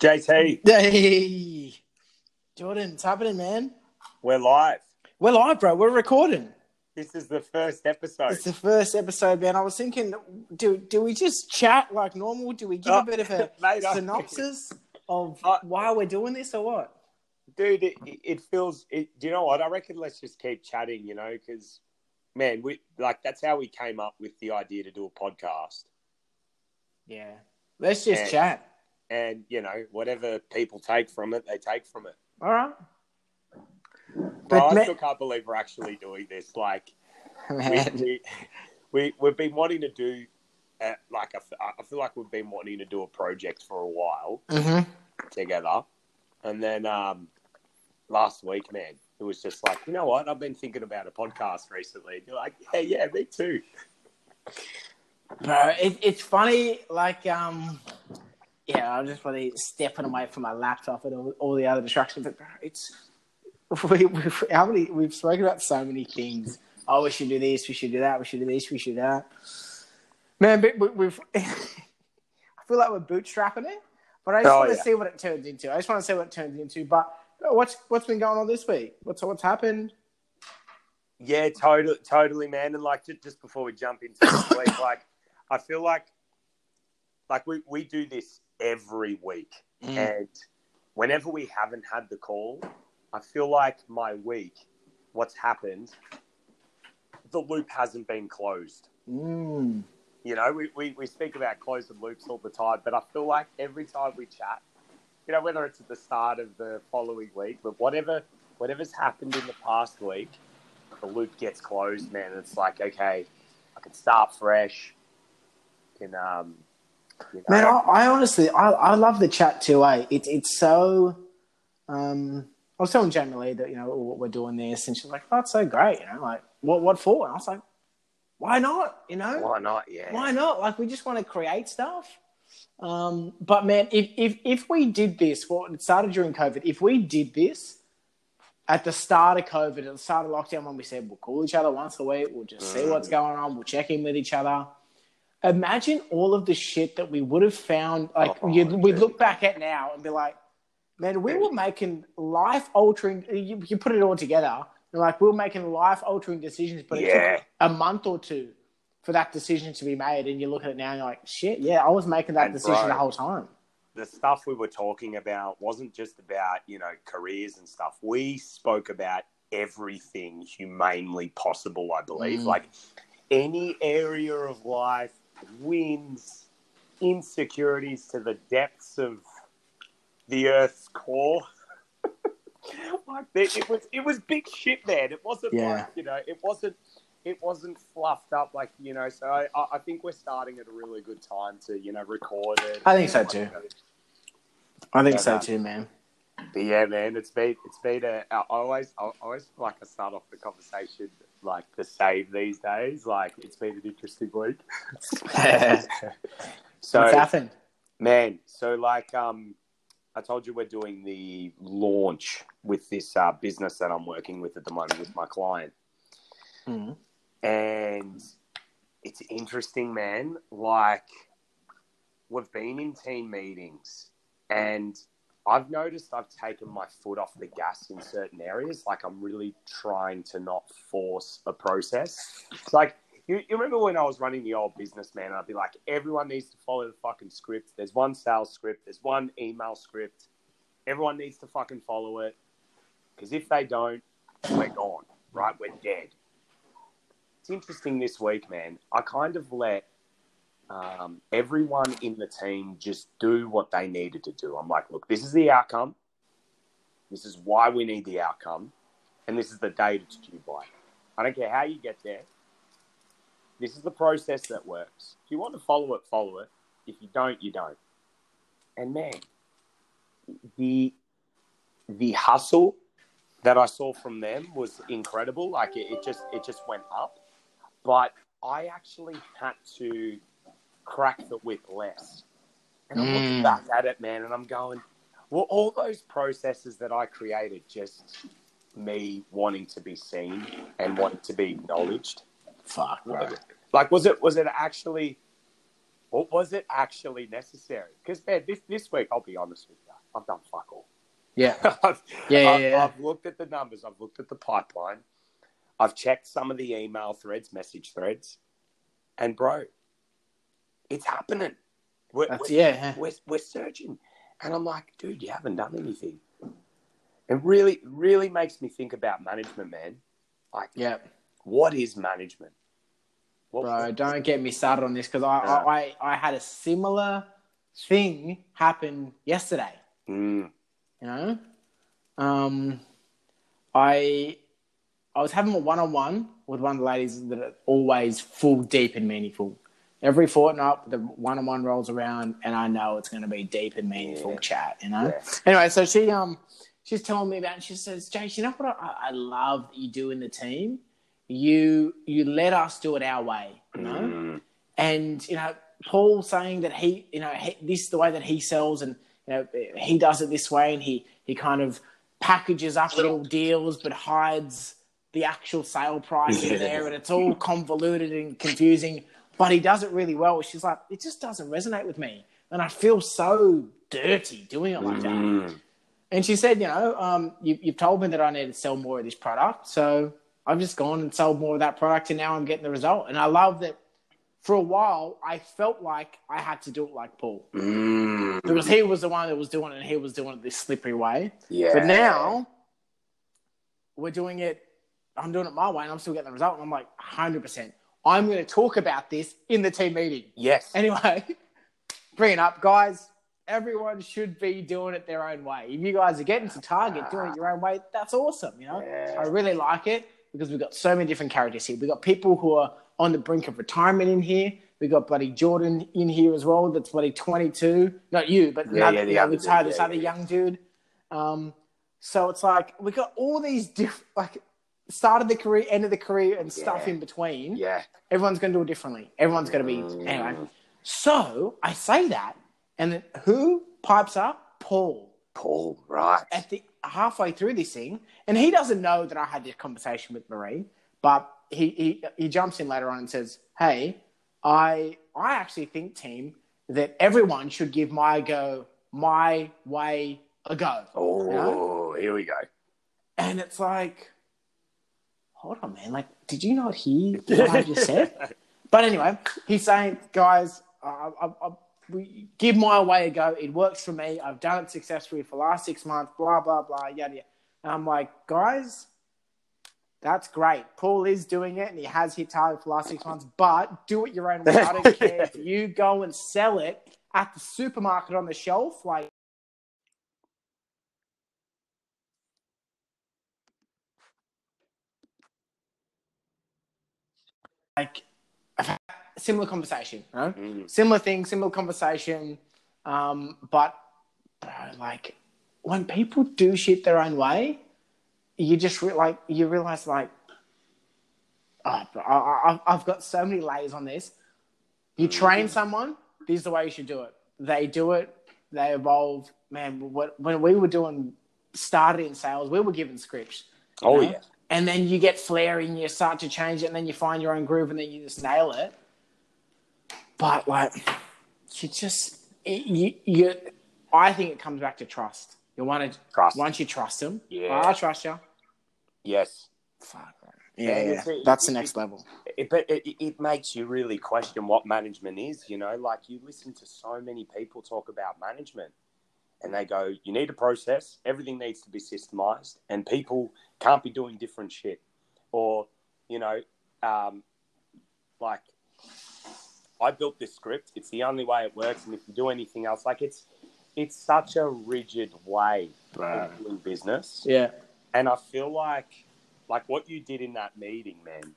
JT, Hey, Jordan, it's happening, man. we're live. We're live, bro. We're recording. This is the first episode. It's the first episode, man. I was thinking, do do we just chat like normal? Do we give Oh, a bit of a mate, synopsis of Uh, why we're doing this or what? Dude, it, it feels. It, do you know what? I reckon let's just keep chatting. You know, because man, we like that's how we came up with the idea to do a podcast. Yeah, let's just Yeah. chat. And you know, whatever people take from it, they take from it. All right, Bro, But I still can't believe we're actually doing this. Like, we, man. we, we we've been wanting to do. Uh, like I, feel like we've been wanting to do a project for a while. hmm together. And then um, last week, man, it was just like, you know what? I've been thinking about a podcast recently. And you're like, yeah, yeah, me too. Bro, it, it's funny. Like, um, yeah, I'm just really stepping away from my laptop and all, all the other distractions. But it's we, we've how many we've spoken about so many things. Oh, we should do this. We should do that. We should do this. We should do that. Man, but we, we've. I feel like we're bootstrapping it, but I just Oh, want to yeah. see what it turns into. I just want to see what it turns into. But what's what's been going on this week? What's what's happened? Yeah, totally, totally, man. And like, just, just before we jump into this week, like, I feel like, like we, we do this every week. And whenever we haven't had the call, I feel like my week, what's happened, the loop hasn't been closed. Mm. You know, we, we, we speak about closed loops all the time, but I feel like every time we chat, you know, whether it's at the start of the following week, but whatever whatever's happened in the past week, the loop gets closed, man. It's like, okay, I can start fresh. Can um you know, Man, I, I honestly, I, I love the chat too. Eh? It's it's so. Um, I was telling Jamie Lee that you know what we're doing this, and she's like, "Oh, it's so great," you know, like what what for? And I was like, "Why not? You know, why not? Yeah. why not? Like we just want to create stuff." Um, but man, if if if we did this, well, it started during COVID. If we did this at the start of COVID, at the start of lockdown, when we said we'll call each other once a week, we'll just see what's going on, we'll check in with each other. Imagine all of the shit that we would have found. Like Oh, you, we look back at now and be like, man, we were making life altering. You, you put it all together, and like we were making life altering decisions, but it took a month or two for that decision to be made. And you look at it now, and you're like, shit, yeah, I was making that And decision bro, the whole time. the stuff we were talking about wasn't just about you know careers and stuff. We spoke about everything humanely possible. I believe, Mm. like any area of life, wins, insecurities to the depths of the Earth's core. like it, was, it was big shit, man. It wasn't Yeah. like you know, it wasn't. It wasn't fluffed up like you know, so I, I I think we're starting at a really good time to you know record it. I think so too. I think so too, man. But yeah, man, it's been it's been a. I always I always like to start off the conversation like the same these days. Like it's been an interesting week. so What's happened? man, so like um, I told you we're doing the launch with this uh, business that I'm working with at the moment with my client, Mm. and it's interesting, man. Like we've been in team meetings, and I've noticed I've taken my foot off the gas in certain areas. Like I'm really trying to not force a process. It's like you, you remember when I was running the old business, man? I'd be like, everyone needs to follow the fucking script. There's one sales script. There's one email script. Everyone needs to fucking follow it. Because if they don't, we're gone. Right? We're dead. It's interesting this week, man. I kind of let um, everyone in the team just do what they needed to do. I'm like, look, this is the outcome. This is why we need the outcome. And this is the date it's due by. I don't care how you get there. This is the process that works. If you want to follow it, follow it. If you don't, you don't. And man, the the hustle that I saw from them was incredible. Like it, it just it just went up. But I actually had to crack the whip less. And I'm looking Mm. back at it, man, and I'm going, well, all those processes that I created, just me wanting to be seen and wanting to be acknowledged. Fuck, bro. Like, was it was it actually? or was it actually necessary? Because man, this this week, I'll be honest with you, I've done fuck all. Yeah. I've, Yeah, yeah, I've, yeah. I've looked at the numbers. I've looked at the pipeline. I've checked some of the email threads, message threads, and bro, it's happening. We're, That's, we're, yeah. we're, we're searching, and I'm like, dude, you haven't done anything. It really, really makes me think about management, man. Like, Yeah. what is management? What, Bro, don't get me started on this because I, Yeah. I, I, I had a similar thing happen yesterday. Mm, You know, um, I I was having a one on one with one of the ladies that are always full deep and meaningful. Every fortnight, the one on one rolls around, and I know it's going to be deep and meaningful Yeah. chat. You know. Yeah. Anyway, so she um she's telling me about, and she says, "Jace, you know what I, I love that you do in the team? You you let us do it our way. You know." mm, and you know Paul saying that he you know he, this is the way that he sells and you know he does it this way and he he kind of packages up little deals but hides the actual sale price in there and it's all convoluted and confusing but he does it really well she's like it just doesn't resonate with me and I feel so dirty doing it like that mm. and she said, you know, um, you, you've told me that I need to sell more of this product. So I've just gone and sold more of that product, and now I'm getting the result. And I love that for a while, I felt like I had to do it like Paul Mm. because he was the one that was doing it and he was doing it this slippery way. Yeah. But now we're doing it, I'm doing it my way, and I'm still getting the result. And I'm like, 100%. I'm going to talk about this in the team meeting. yes. Anyway, bring it up, guys. Everyone should be doing it their own way. If you guys are getting to target doing it your own way, that's awesome. You know, Yeah. I really like it because we've got so many different characters here. We've got people who are on the brink of retirement in here. We've got bloody Jordan in here as well. That's bloody 22. Not you, but Yeah, another, yeah, the you other this, dude, this yeah, other young dude. Um, so it's like we got all these different, like, start of the career, end of the career, and stuff Yeah. in between Yeah. everyone's going to do it differently. Everyone's going to be mm. anyway. So I say that, and then who pipes up? Paul Paul, right. at the halfway through this thing, and he doesn't know that I had this conversation with Marie, but he he, he jumps in later on and says, "Hey, I I actually think, team, that everyone should give my go my way a go." Oh, here we go. And it's like, hold on, man. Like, did you not hear what I just said? But anyway, he's saying, guys, I, I, I, give my way a go. It works for me. I've done it successfully for the last six months. Blah blah blah. Yada yada. And I'm like, guys, that's great. Paul is doing it, and he has hit target for the last six months. But do it your own way. I don't care if you go and sell it at the supermarket on the shelf, like. Like, I've had a similar conversation, you know? Mm. similar thing, similar conversation. Um, but bro, like when people do shit their own way, you just re- like you realize like, oh, bro, I, I've got so many layers on this. You train someone, this is the way you should do it. They do it, they evolve. Man, what, when we were doing started in sales, we were given scripts. Oh, know? yeah. And then you get flair and you start to change it, and then you find your own groove, and then you just nail it. But like, you just it, you you. I think it comes back to trust. You want to Trust. once you trust them. Yeah. I trust you. Yes. Fuck. Yeah, Yeah, yeah. it's a- that's the it- next level. It, but it, it makes you really question what management is. You know, like you listen to so many people talk about management, and they go, "You need a process. Everything needs to be systemized, and people can't be doing different shit." Or, you know, um, like I built this script. It's the only way it works, and if you do anything else, like it's it's such a rigid way of doing business. Yeah. And I feel like, like what you did in that meeting, man,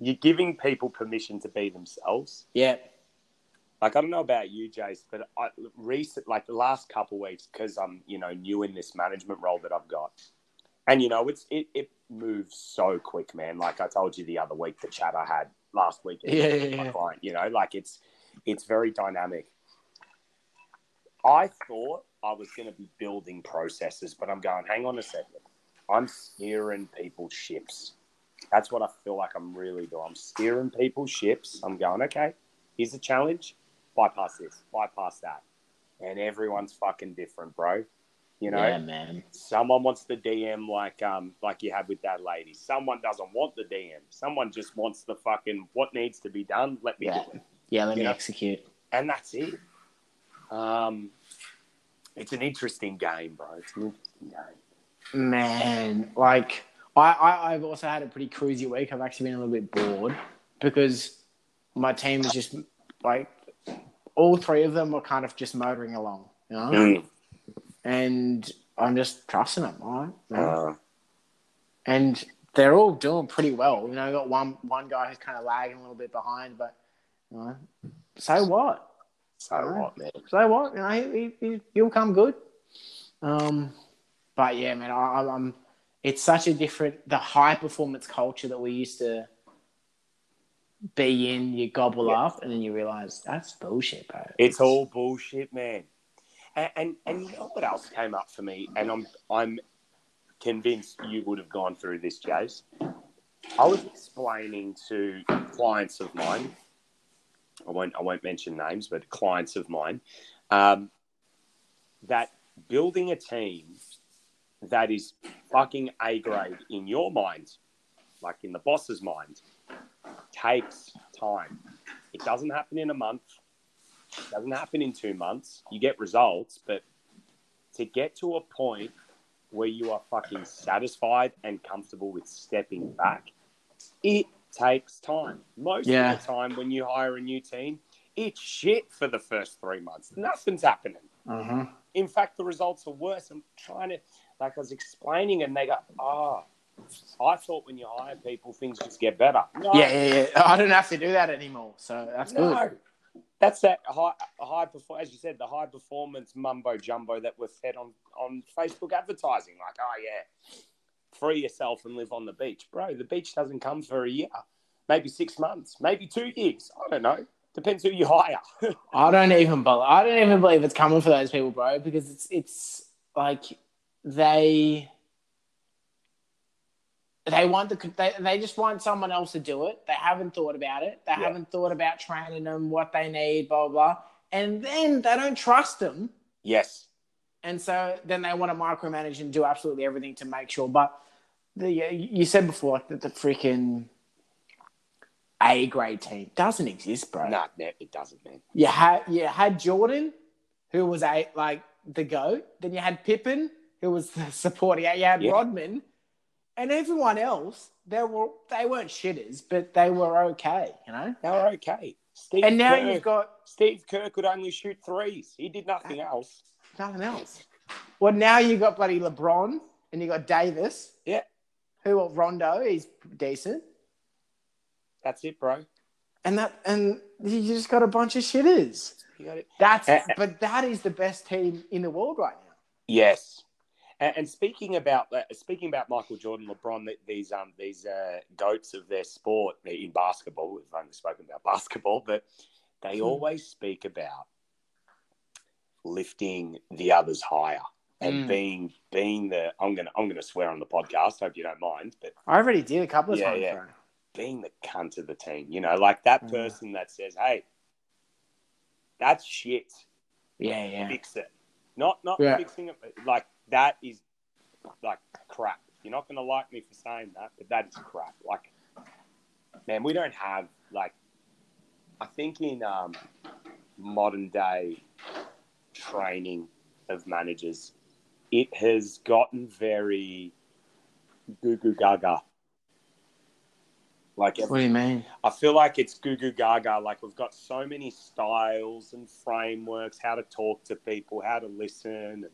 you're giving people permission to be themselves. Yeah. Like I don't know about you, Jace, but I recent, like the last couple weeks, because I'm you know new in this management role that I've got, and you know it's it, it moves so quick, man. Like I told you the other week, the chat I had last week, Yeah, yeah, my yeah. client, you know, like it's it's very dynamic. I thought I was going to be building processes, but I'm going, hang on a second. I'm steering people's ships. That's what I feel like I'm really doing. I'm steering people's ships. I'm going, okay, here's a challenge. Bypass this, bypass that, and everyone's fucking different, bro. You know, yeah, man. someone wants the DM like um like you had with that lady. Someone doesn't want the DM. Someone just wants the fucking what needs to be done. Let me Yeah. do it, Yeah, let You me know? execute. and that's it. Um, it's an interesting game, bro. It's an interesting game. Man, like I, I, I've also had a pretty cruisy week. I've actually been a little bit bored because my team is just like all three of them were kind of just motoring along, you know, Mm. and I'm just trusting them, right? Uh, and they're all doing pretty well. You know, got one one guy who's kind of lagging a little bit behind, but you know, so what? so what, man? So what? You know, he, he, he'll come good. Um, but yeah, man, I, I'm. It's such a different the high performance culture that we used to be in. You gobble Yeah. up, and then you realize that's bullshit, bro. It's all bullshit, man. And, and and you know what else came up for me, and I'm I'm convinced you would have gone through this, Jace. I was explaining to clients of mine. I won't I won't mention names, but clients of mine, um, that building a team that is fucking A grade in your mind, like in the boss's mind, takes time. It doesn't happen in a month. It doesn't happen in two months. You get results, but to get to a point where you are fucking satisfied and comfortable with stepping back, it takes time. Most Yeah. of the time, when you hire a new team, it's shit for the first three months. Nothing's happening. Uh-huh. In fact, the results are worse. I'm trying to, like I was explaining, and they go, "Ah, I thought when you hire people, things just get better." No, Yeah, yeah, yeah. I don't have to do that anymore, so that's good. no. That's that high, high perform, as you said, the high performance mumbo jumbo that was fed on on Facebook advertising. Like, oh yeah, free yourself and live on the beach, bro. The beach doesn't come for a year, maybe six months, maybe two years. I don't know. Depends who you hire. I don't even believe. I don't even believe it's coming for those people, bro. Because it's it's like they they want the they, they just want someone else to do it. They haven't thought about it. They Yeah. haven't thought about training them, what they need, blah blah. blah. And then they don't trust them, yes. and so then they want to micromanage and do absolutely everything to make sure. But the you said before that the freaking A grade team doesn't exist, bro. No, no, it doesn't, man. You had you had Jordan, who was a like the goat. Then you had Pippen, who was the supporting. Yeah, you had Yeah. Rodman, and everyone else. They were they weren't shitters, but they were okay, you know. They were okay. Steve And now Kerr, you've got Steve Kerr could only shoot threes. He did nothing else. nothing else. Well, now you got bloody LeBron, and you got Davis. Yeah. Who Rondo? He's decent, That's it, bro. and that and you just got a bunch of shitters. You got it. That's Uh, but that is the best team in the world right now. Yes. And, speaking about uh, speaking about Michael Jordan, LeBron, these um these uh, goats of their sport in basketball. We've only spoken about basketball, but they Hmm. always speak about lifting the others higher and Mm. being being the. I'm gonna I'm gonna swear on the podcast. Hope you don't mind, but I already did a couple of Yeah, times, yeah. bro. being the cunt of the team. You know, like that Mm. person that says, "Hey, that's shit." Yeah, yeah. fix it. Not not Yeah. fixing it, but like that is like crap. You're not gonna like me for saying that, but that is crap. Like, man, we don't have like. I think in um, modern day training of managers, it has gotten very goo goo gaga. Like What do you mean? I feel like it's goo goo gaga. Like we've got so many styles and frameworks, how to talk to people, how to listen, and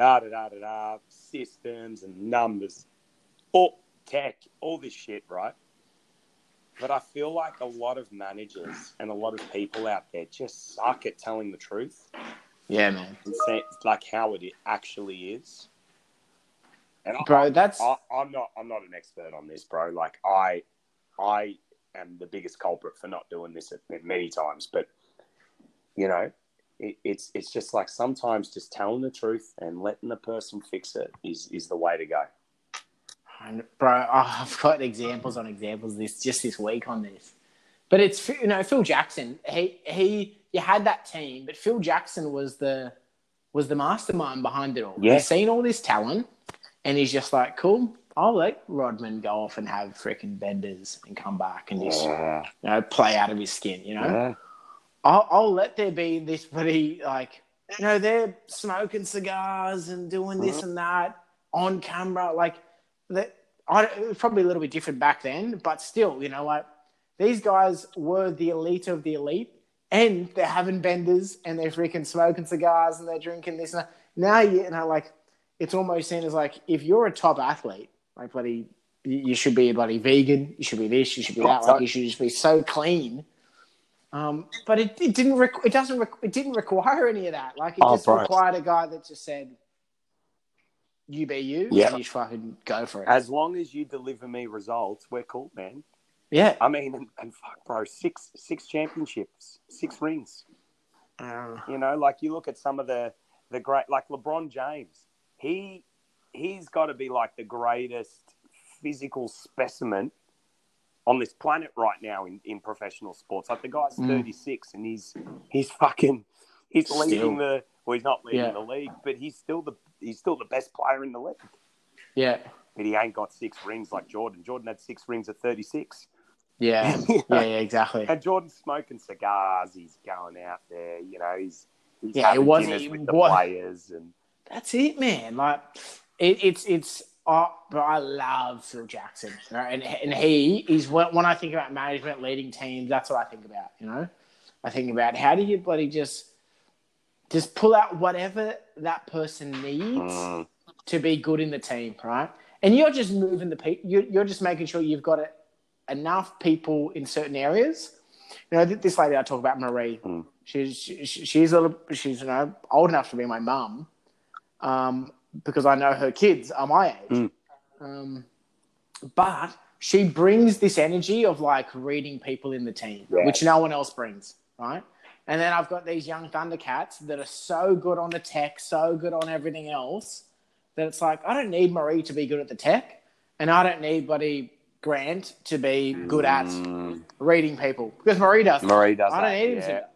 da da da da da, systems and numbers, all tech, all this shit, right? But I feel like a lot of managers and a lot of people out there just suck at telling the truth Yeah, man. and saying like how it actually is. And I- Bro, that's I, I'm not. I'm not an expert on this, bro. Like I, I am the biggest culprit for not doing this at, many times. But you know, it, it's it's just like sometimes just telling the truth and letting the person fix it is is the way to go. And bro. oh, I've got examples on examples this just this week on this. But it's you know Phil Jackson. He he. You had that team, but Phil Jackson was the was the mastermind behind it all. Yeah. He's seen all this talent, and he's just like, cool. I'll let Rodman go off and have freaking benders and come back and just Yeah. you know play out of his skin. You know, Yeah. I'll, I'll let there be this pretty like you know they're smoking cigars and doing this uh-huh. and that on camera like that I, it was probably a little bit different back then but still you know like these guys were the elite of the elite and they're having benders and they're freaking smoking cigars and they're drinking this and that. now you know like it's almost seen as like if you're a top athlete like bloody you you should be a bloody vegan you should be this you should be that like you should just be so clean um, but it, it didn't. Requ- it doesn't. Requ- it didn't require any of that. Like it Oh, just bro. required a guy that just said, "You be you, Yeah. and you fucking go for it." As long as you deliver me results, we're cool, man. yeah. I mean, and, and fuck, bro, six six championships, six rings. Uh, You know, like you look at some of the the great, like LeBron James. He he's got to be like the greatest physical specimen on this planet right now in, in professional sports. Like the guy's Mm. 36 and he's he's fucking he's Still. leading the well, he's not leading Yeah. the league, but he's still the he's still the best player in the league. yeah. But he ain't got six rings like Jordan. Jordan had six rings at 36. Yeah. Yeah. Yeah. Exactly. And Jordan's smoking cigars. He's going out there. You know, he's he's Yeah, it wasn't- dinners with the what- players and That's it, man. Like it, it's it's. Oh, but I love Phil Jackson, right? and and he is when, when I think about management, leading teams. That's what I think about. You know, I think about how do you bloody just just pull out whatever that person needs Mm. to be good in the team, right? And you're just moving the people. You're, you're just making sure you've got it, enough people in certain areas. You know, this lady I talk about, Marie. Mm. She's she, she's a little, she's you know old enough to be my mum, um, because I know her kids are my age. Mm. Um, but she brings this energy of like reading people in the team, Yeah. which no one else brings, right? And then I've got these young Thundercats that are so good on the tech, so good on everything else, that it's like I don't need Marie to be good at the tech, and I don't need Buddy Grant to be good at Mm. reading people because Marie does. Marie does I don't that, need him yeah. to.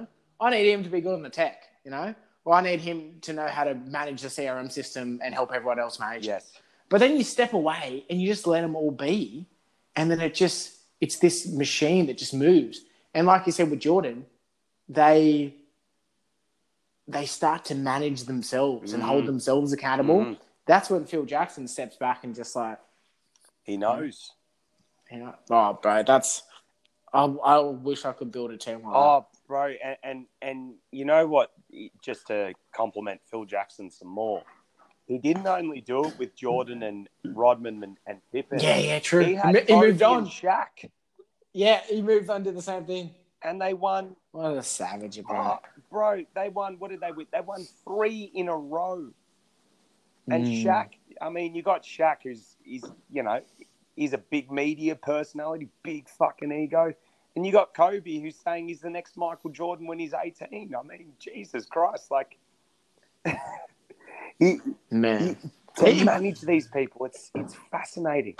No, I need him to be good on the tech. You know, or I need him to know how to manage the CRM system and help everyone else manage. Yes. But then you step away and you just let them all be, and then it just it's this machine that just moves. And like you said with Jordan, they they start to manage themselves and hold Mhm. themselves accountable. Mhm. That's when Phil Jackson steps back and just like, He knows. you know, oh, bro, that's. I, I wish I could build a team like Oh, bro, and, and and you know what? Just to compliment Phil Jackson some more, he didn't only do it with Jordan and Rodman and, and Pippen. Yeah, yeah, true. He had he moved on. Shaq, Yeah, he moved on to the same thing. and they won. What a savage, bro. Oh, bro, they won. What did they win? They won three in a row. And Mm. Shaq, I mean, you got Shaq, who's he's you know, he's a big media personality, big fucking ego, and you got Kobe, who's saying he's the next Michael Jordan when he's eighteen. I mean, Jesus Christ, like he, Man. to He- manage these people, it's it's fascinating.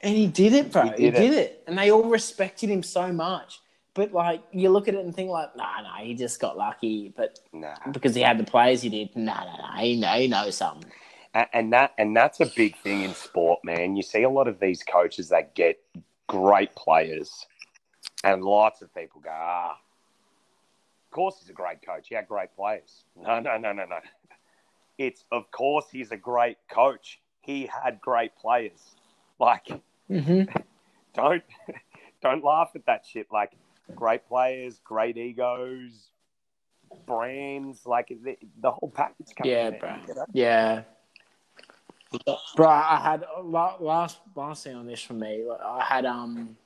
And he did it, bro. He He did, did it. And they all respected him so much. But like you look at it and think like, nah, nah, he just got lucky. But Nah, because he had the players he did, nah, nah, nah, he, know, he knows something. and, and that and that's a big thing in sport, man. You see a lot of these coaches that get great players, and lots of people go, ah, of course he's a great coach. He had great players. No, no, no, no, no. It's of course he's a great coach. He had great players. Like, Mm-hmm. don't don't laugh at that shit. Like, great players, great egos, brands, like the, the whole package. Comes Yeah, in, bro. you know? Yeah. Bro, I had last last thing on this for me. I had um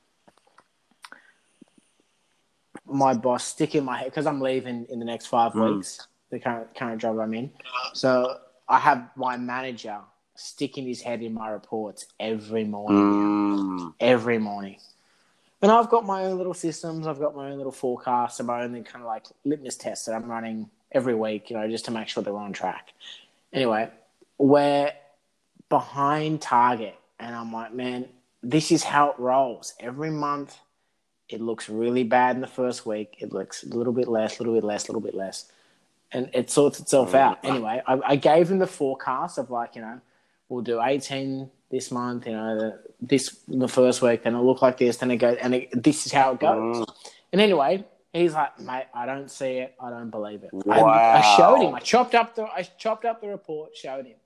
my boss stick in my head because I'm leaving in the next five Mm. weeks. The current current job I'm in, so I have my manager sticking his head in my reports every morning. Mm. every morning. And I've got my own little systems. I've got my own little forecasts and my own kind of like litmus tests that I'm running every week, you know, just to make sure they're on track. Anyway, we're behind target. And I'm like, man, this is how it rolls. Every month, It looks really bad in the first week. It looks a little bit less, a little bit less, a little bit less, and it sorts itself Mm. out. Anyway, I, I gave him the forecast of like you know we'll do 18 this month. You know the, this in the first week, then it'll look like this, then it goes, and it, this is how it goes. Mm. And anyway, he's like, mate, I don't see it. I don't believe it. I, I showed him. I chopped up the I chopped up the report, showed him,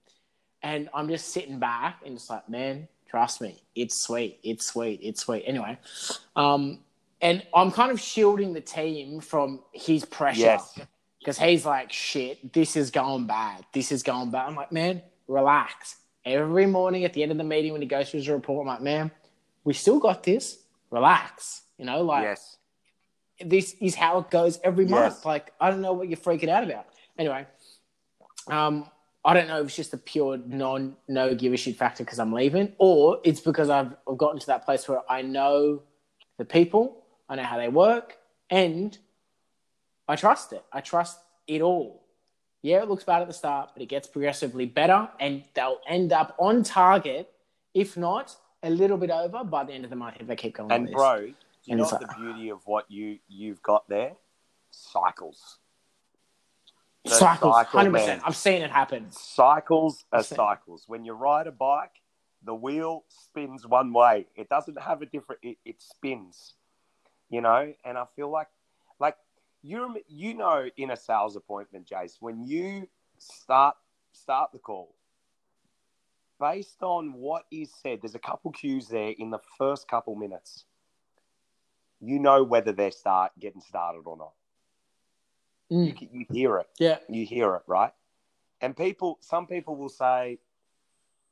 and I'm just sitting back and just like, man, trust me, it's sweet, it's sweet, it's sweet. Anyway, um, and I'm kind of shielding the team from his pressure Yes. because he's like, shit, this is going bad. This is going bad. I'm like, man, relax. Every morning at the end of the meeting when he goes through his report, I'm like, man, we still got this. Relax. You know, like Yes. this is how it goes every month. Yes. Like, I don't know what you're freaking out about. Anyway, um, I don't know if it's just a pure non no give a shit factor because I'm leaving, or it's because I've, I've gotten to that place where I know the people, I know how they work, and I trust it. I trust it all. Yeah, it looks bad at the start, but it gets progressively better, and they'll end up on target, if not a little bit over, by the end of the month if they keep going. And bro, do you And know like- the beauty of what you you've got there? Cycles. the cycles, hundred percent. I've seen it happen. Cycles are cycles. When you ride a bike, the wheel spins one way. It doesn't have a different. It, it spins, you know. And I feel like, like you you know, in a sales appointment, Jace, when you start start the call, based on what is said, there's a couple cues there in the first couple minutes. You know whether they're start getting started or not. You, Mm. can- you hear it Yeah, you hear it, right? And people, some people will say,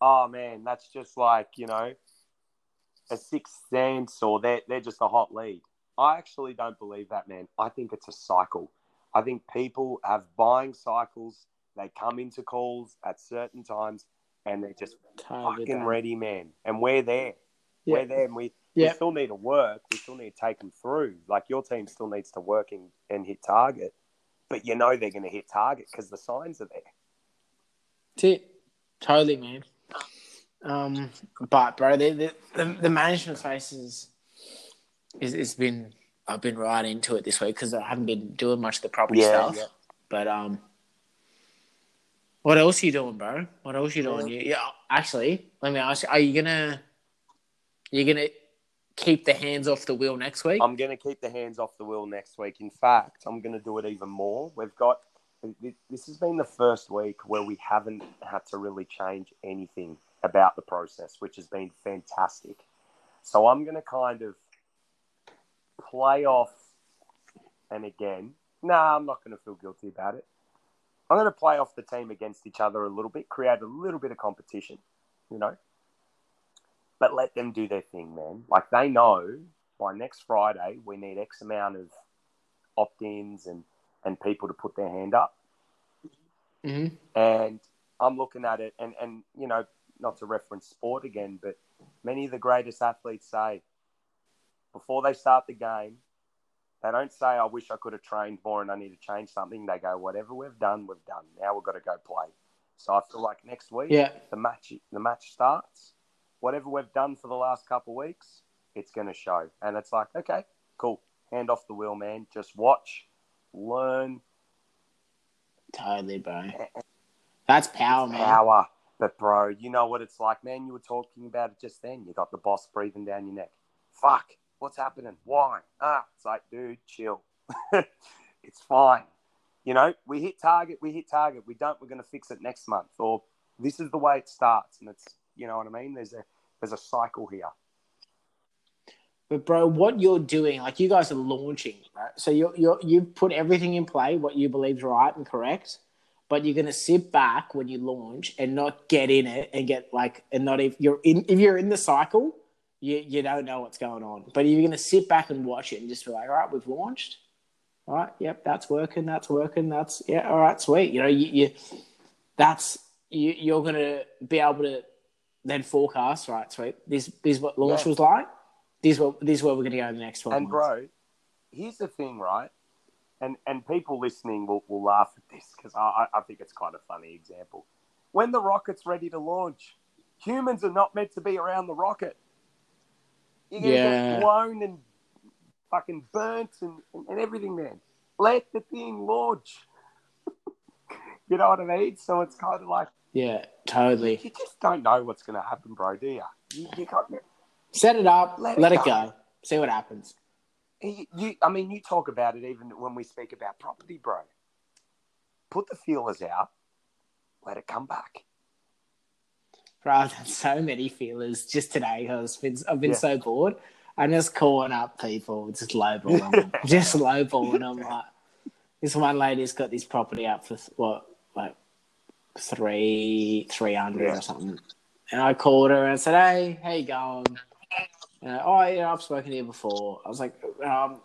"Oh man, that's just like you know, a sixth sense, or they're they're just a hot lead." I actually don't believe that, man. I think it's a cycle. I think people have buying cycles. They come into calls at certain times, and they're just totally. fucking ready, man. And we're there. Yeah. We're there, and we, Yeah. we still need to work. We still need to take them through. Like your team still needs to work and, and hit target, but you know they're going to hit target because the signs are there. That's it. Totally, man. Um, but bro, the the, the, the management spaces is it's been I've been right into it this week because I haven't been doing much of the property Yeah, stuff. yeah. But um, what else are you doing, bro? What else are you doing? You, yeah, actually, let me ask you: Are you gonna you gonna keep the hands off the wheel next week? I'm to keep the hands off the wheel next week. In fact, I'm to do it even more. We've got this has been the first week where we haven't had to really change anything about the process, which has been fantastic. So I'm to kind of play off, and again, nah, I'm not going to feel guilty about it. I'm going to play off the team against each other a little bit, create a little bit of competition, you know, but let them do their thing, man. Like they know by next Friday we need X amount of opt-ins and and people to put their hand up. hmm And I'm looking at it, and and you know, not to reference sport again, but many of the greatest athletes say before they start the game, they don't say, "I wish I could have trained more and I need to change something." They go, "Whatever we've done, we've done. Now we've got to go play." So I feel like next week, Yeah. the match the match starts. Whatever we've done for the last couple of weeks, it's going to show. And it's like, okay, cool. Hand off the wheel, man. Just watch, learn, Totally, bro. That's power, man. power. But bro, you know what it's like, man. You were talking about it just then. You got the boss breathing down your neck. Fuck, what's happening? Why? Ah, it's like, dude, chill. it's fine. You know, we hit target. We hit target. We don't. We're going to fix it next month. Or this is the way it starts, and it's you know what I mean. There's a there's a cycle here. But bro, what you're doing, like you guys are launching, right? So you're you're you've put everything in play, what you believe is right and correct, but you're gonna sit back when you launch and not get in it and get like and not if you're in if you're in the cycle, you you don't know what's going on. But you're gonna sit back and watch it and just be like, all right, we've launched. All right, yep, that's working, that's working, that's yeah, all right, sweet. You know, you, you that's you, you're gonna be able to then forecast, right, sweet. This this is what launch Yeah. was like. This is what this is where we're gonna go in the next twelve And months. bro, here's the thing, right? And and people listening will, will laugh at this because I, I I think it's quite a funny example. When the rocket's ready to launch, humans are not meant to be around the rocket. You're gonna Yeah. get blown and fucking burnt and, and everything, man. Let the thing launch. you know what I mean? So it's kind of like Yeah, totally. you just don't know what's going to happen, bro, do you? You, you, can't, Set it up, Let let, it it go. go. see what happens. you, you, I mean, you talk about it even when we speak about property, bro. Put the feelers out, let it come back. I've done so many feelers just today. I've been, I've been Yeah. so bored. I'm just calling up people, just lowballing them. just lowballing them. Like, this one lady's got this property up for, what, like three, 300 Yeah. or something. And I called her and said, hey, how you going? Uh, oh, yeah, I've spoken to you before. I was like, um,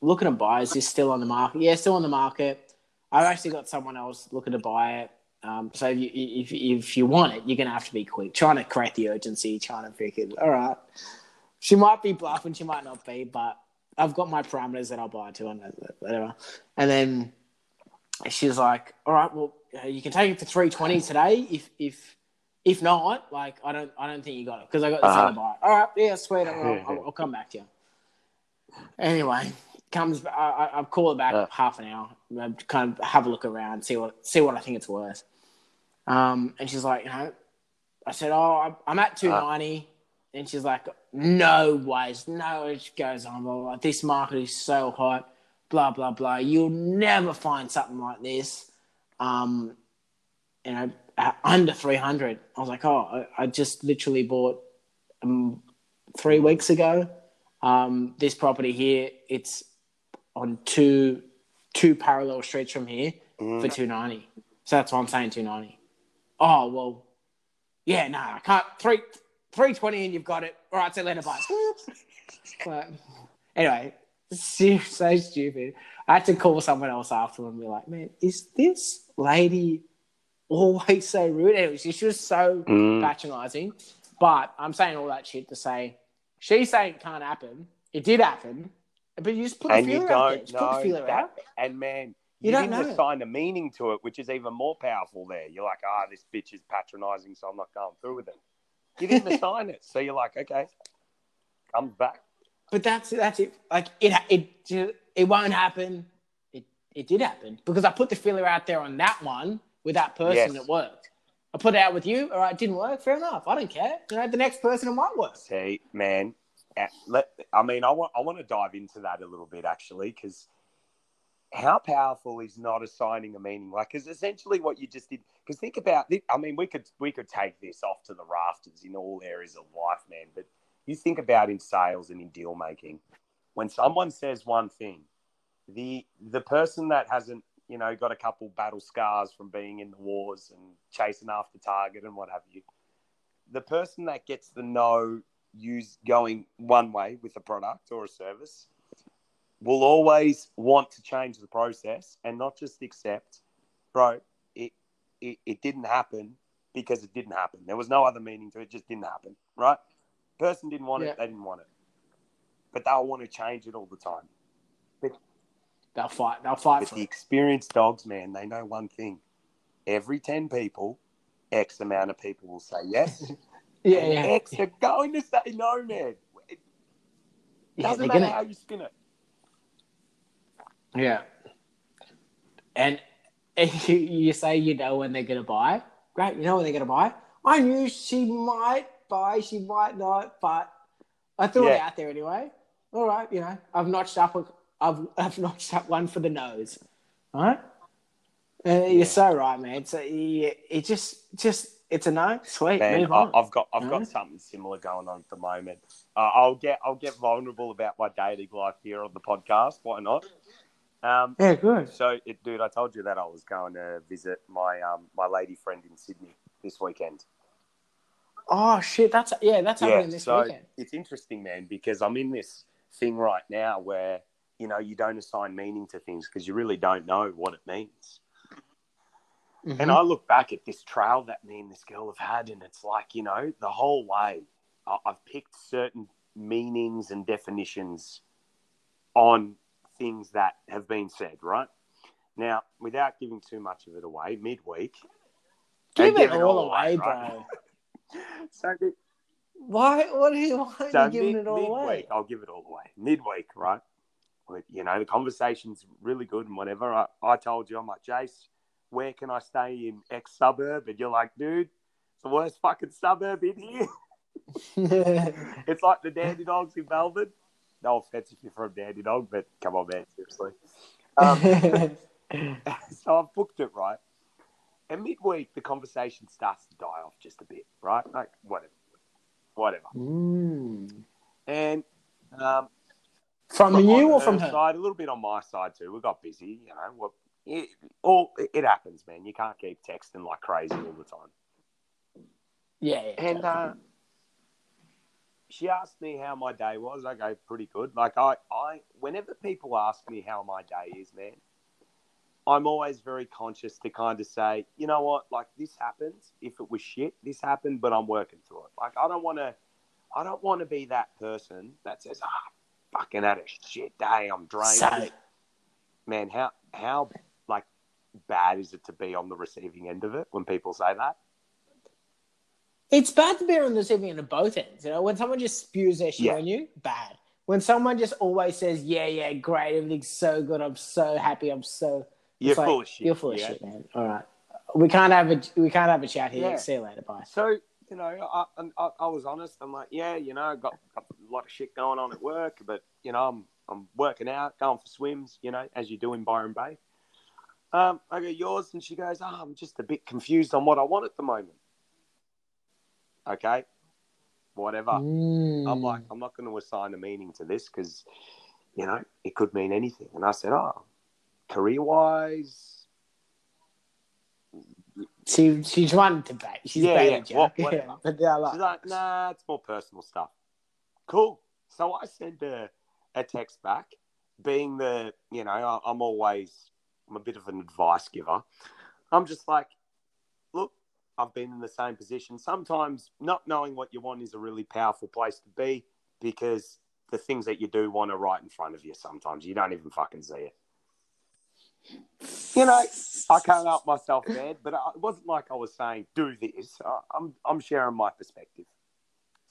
looking to buy. Is this still on the market? Yeah, still on the market. I've actually got someone else looking to buy it. Um, so if you, if, if you want it, you're going to have to be quick. Trying to create the urgency, trying to freaking, all right. She might be bluffing, she might not be, but I've got my parameters that I'll buy to and whatever. And then she's like, all right, well, uh, you can take it for 320 today. If, if, if not, like, I don't, I don't think you got it because I got this Uh-huh. other buy. All right, yeah, sweet. I'll, I'll, I'll come back to you. Anyway, comes. I, I, I'll call it back Uh. half an hour. uh, Kind of have a look around, see what see what I think it's worth. Um, and she's like, you know, I said, oh, I'm- at two ninety, and she's like, no ways, no. It goes on, blah, blah, this market is so hot, blah blah blah. You'll never find something like this. Um, you know, under three hundred. I was like, oh, I, I just literally bought um, three weeks ago. Um, this property here, it's on two two parallel streets from here Mm. for two ninety. So that's why I'm saying two ninety. Oh well, yeah, no, I can't three three twenty and you've got it. All right, so let it buy. but anyway, so, stupid. I had to call someone else after and be like, man, is this lady always so rude? Anyway, she she was so Mm. patronizing. But I'm saying all that shit to say she's saying it can't happen. It did happen. But you just put the And you feeler out there. don't the know that. out. And man, You you, don't didn't know. assign a meaning to it, which is even more powerful there. You're like, ah, this bitch is patronizing, so I'm not going through with it. You didn't assign it. So you're like, okay, comes back. But that's that's it. Like it it it won't happen. It it did happen because I put the feeler out there on that one with that person. Yes. It worked. I put it out with you. All right, it didn't work. Fair enough. I don't care. You know, the next person it might work. See, man, let, I mean, I want, I want to dive into that a little bit actually, because how powerful is not assigning a meaning? Like, because essentially what you just did. Because think about, I mean, we could we could take this off to the rafters in all areas of life, man. But you think about in sales and in deal making, when someone says one thing, the the person that hasn't you know got a couple battle scars from being in the wars and chasing after target and what have you, the person that gets the no use going one way with a product or a service will always want to change the process and not just accept, bro, it, it, it didn't happen because it didn't happen. There was no other meaning to it, it just didn't happen, right? Person didn't want Yeah. it, they didn't want it. But they'll want to change it all the time. But, They'll fight. They'll fight But the it. experienced dogs, man, they know one thing. Every 10 people, X amount of people will say yes. Yeah, yeah. Are going to say no, man. It yeah doesn't matter gonna- how you spin it. Yeah. And, and you, you say you know when they're going to buy. Great, you know when they're going to buy. I knew she might buy, she might not, but I threw it out there anyway. All right, you know, I've notched up. I've I've notched up one for the nose. All right. Uh, Yeah. You're so right, man. So yeah, it just just it's a no. Sweet, Man, move I, on. I've got I've No? got something similar going on at the moment. Uh, I'll get I'll get vulnerable about my dating life here on the podcast. Why not? Um, yeah, good. so, it, dude, I told you that I was going to visit my um, my lady friend in Sydney this weekend. Oh shit, that's yeah, that's happening this so weekend. it's interesting, man, because I'm in this thing right now where you know you don't assign meaning to things because you really don't know what it means. Mhm. And I look back at this trail that me and this girl have had, and it's like, you know, the whole way I- I've picked certain meanings and definitions on things that have been said, right? Now, without giving too much of it away, midweek. Give it give all away, bro. So, Why? What are you? Why are you giving mid, it all midweek, away? I'll give it all away. Midweek, right? But, you know, the conversation's really good and whatever. I, I told you, I'm like, Jace, where can I stay in X suburb? And you're like, dude, it's the worst fucking suburb in here. it's like the Dandy Dogs in Melbourne. No offense if you're from Dandy Dog, but come on, man, seriously. Um, so I've booked it right. And midweek, the conversation starts to die off just a bit, right? Like, whatever. Whatever. Mm. And um, From you or from her side, a little bit on my side too. We got busy, you know. Well, it, all it happens, man. You can't keep texting like crazy all the time. Yeah, yeah. And uh, she asked me how my day was. I go pretty good. Like I, I, whenever people ask me how my day is, man, I'm always very conscious to kind of say, you know what, like this happens. If it was shit, this happened, but I'm working through it. Like I don't want to, I don't want to be that person that says, ah, fucking had a shit day. I'm drained. So, man, how how bad is it to be on the receiving end of it when people say that? it's bad to be on the receiving end of both ends. You know, when someone just spews their shit Yeah. on you, bad. When someone just always says, "Yeah, yeah, great, everything's so good, I'm so happy, I'm so," You're like, full of shit. You're full of yeah? shit, man. All right, we can't have a we can't have a chat here. Yeah. See you later, bye. So you know, I, I, I was honest. I'm like, yeah, you know, got, got a lot of shit going on at work, but you know, I'm I'm working out, going for swims, you know, as you do in Byron Bay. Um, I go yours, and she goes, oh, I'm just a bit confused on what I want at the moment. Okay, whatever. Mm. I'm like, I'm not going to assign a meaning to this because, you know, it could mean anything. And I said, oh, career wise, she she's wanting to bet. She's Yeah, yeah, you. what- whatever. Yeah, like, she's like, nah, it's more personal stuff. Cool. So I sent her a text back, being the, you know, I- I'm always, I'm a bit of an advice giver. I'm just like, look, I've been in the same position. Sometimes not knowing what you want is a really powerful place to be because the things that you do want are right in front of you sometimes. You don't even fucking see it. You know, I can't help myself, man. But it wasn't like I was saying, do this. I'm, I'm sharing my perspective.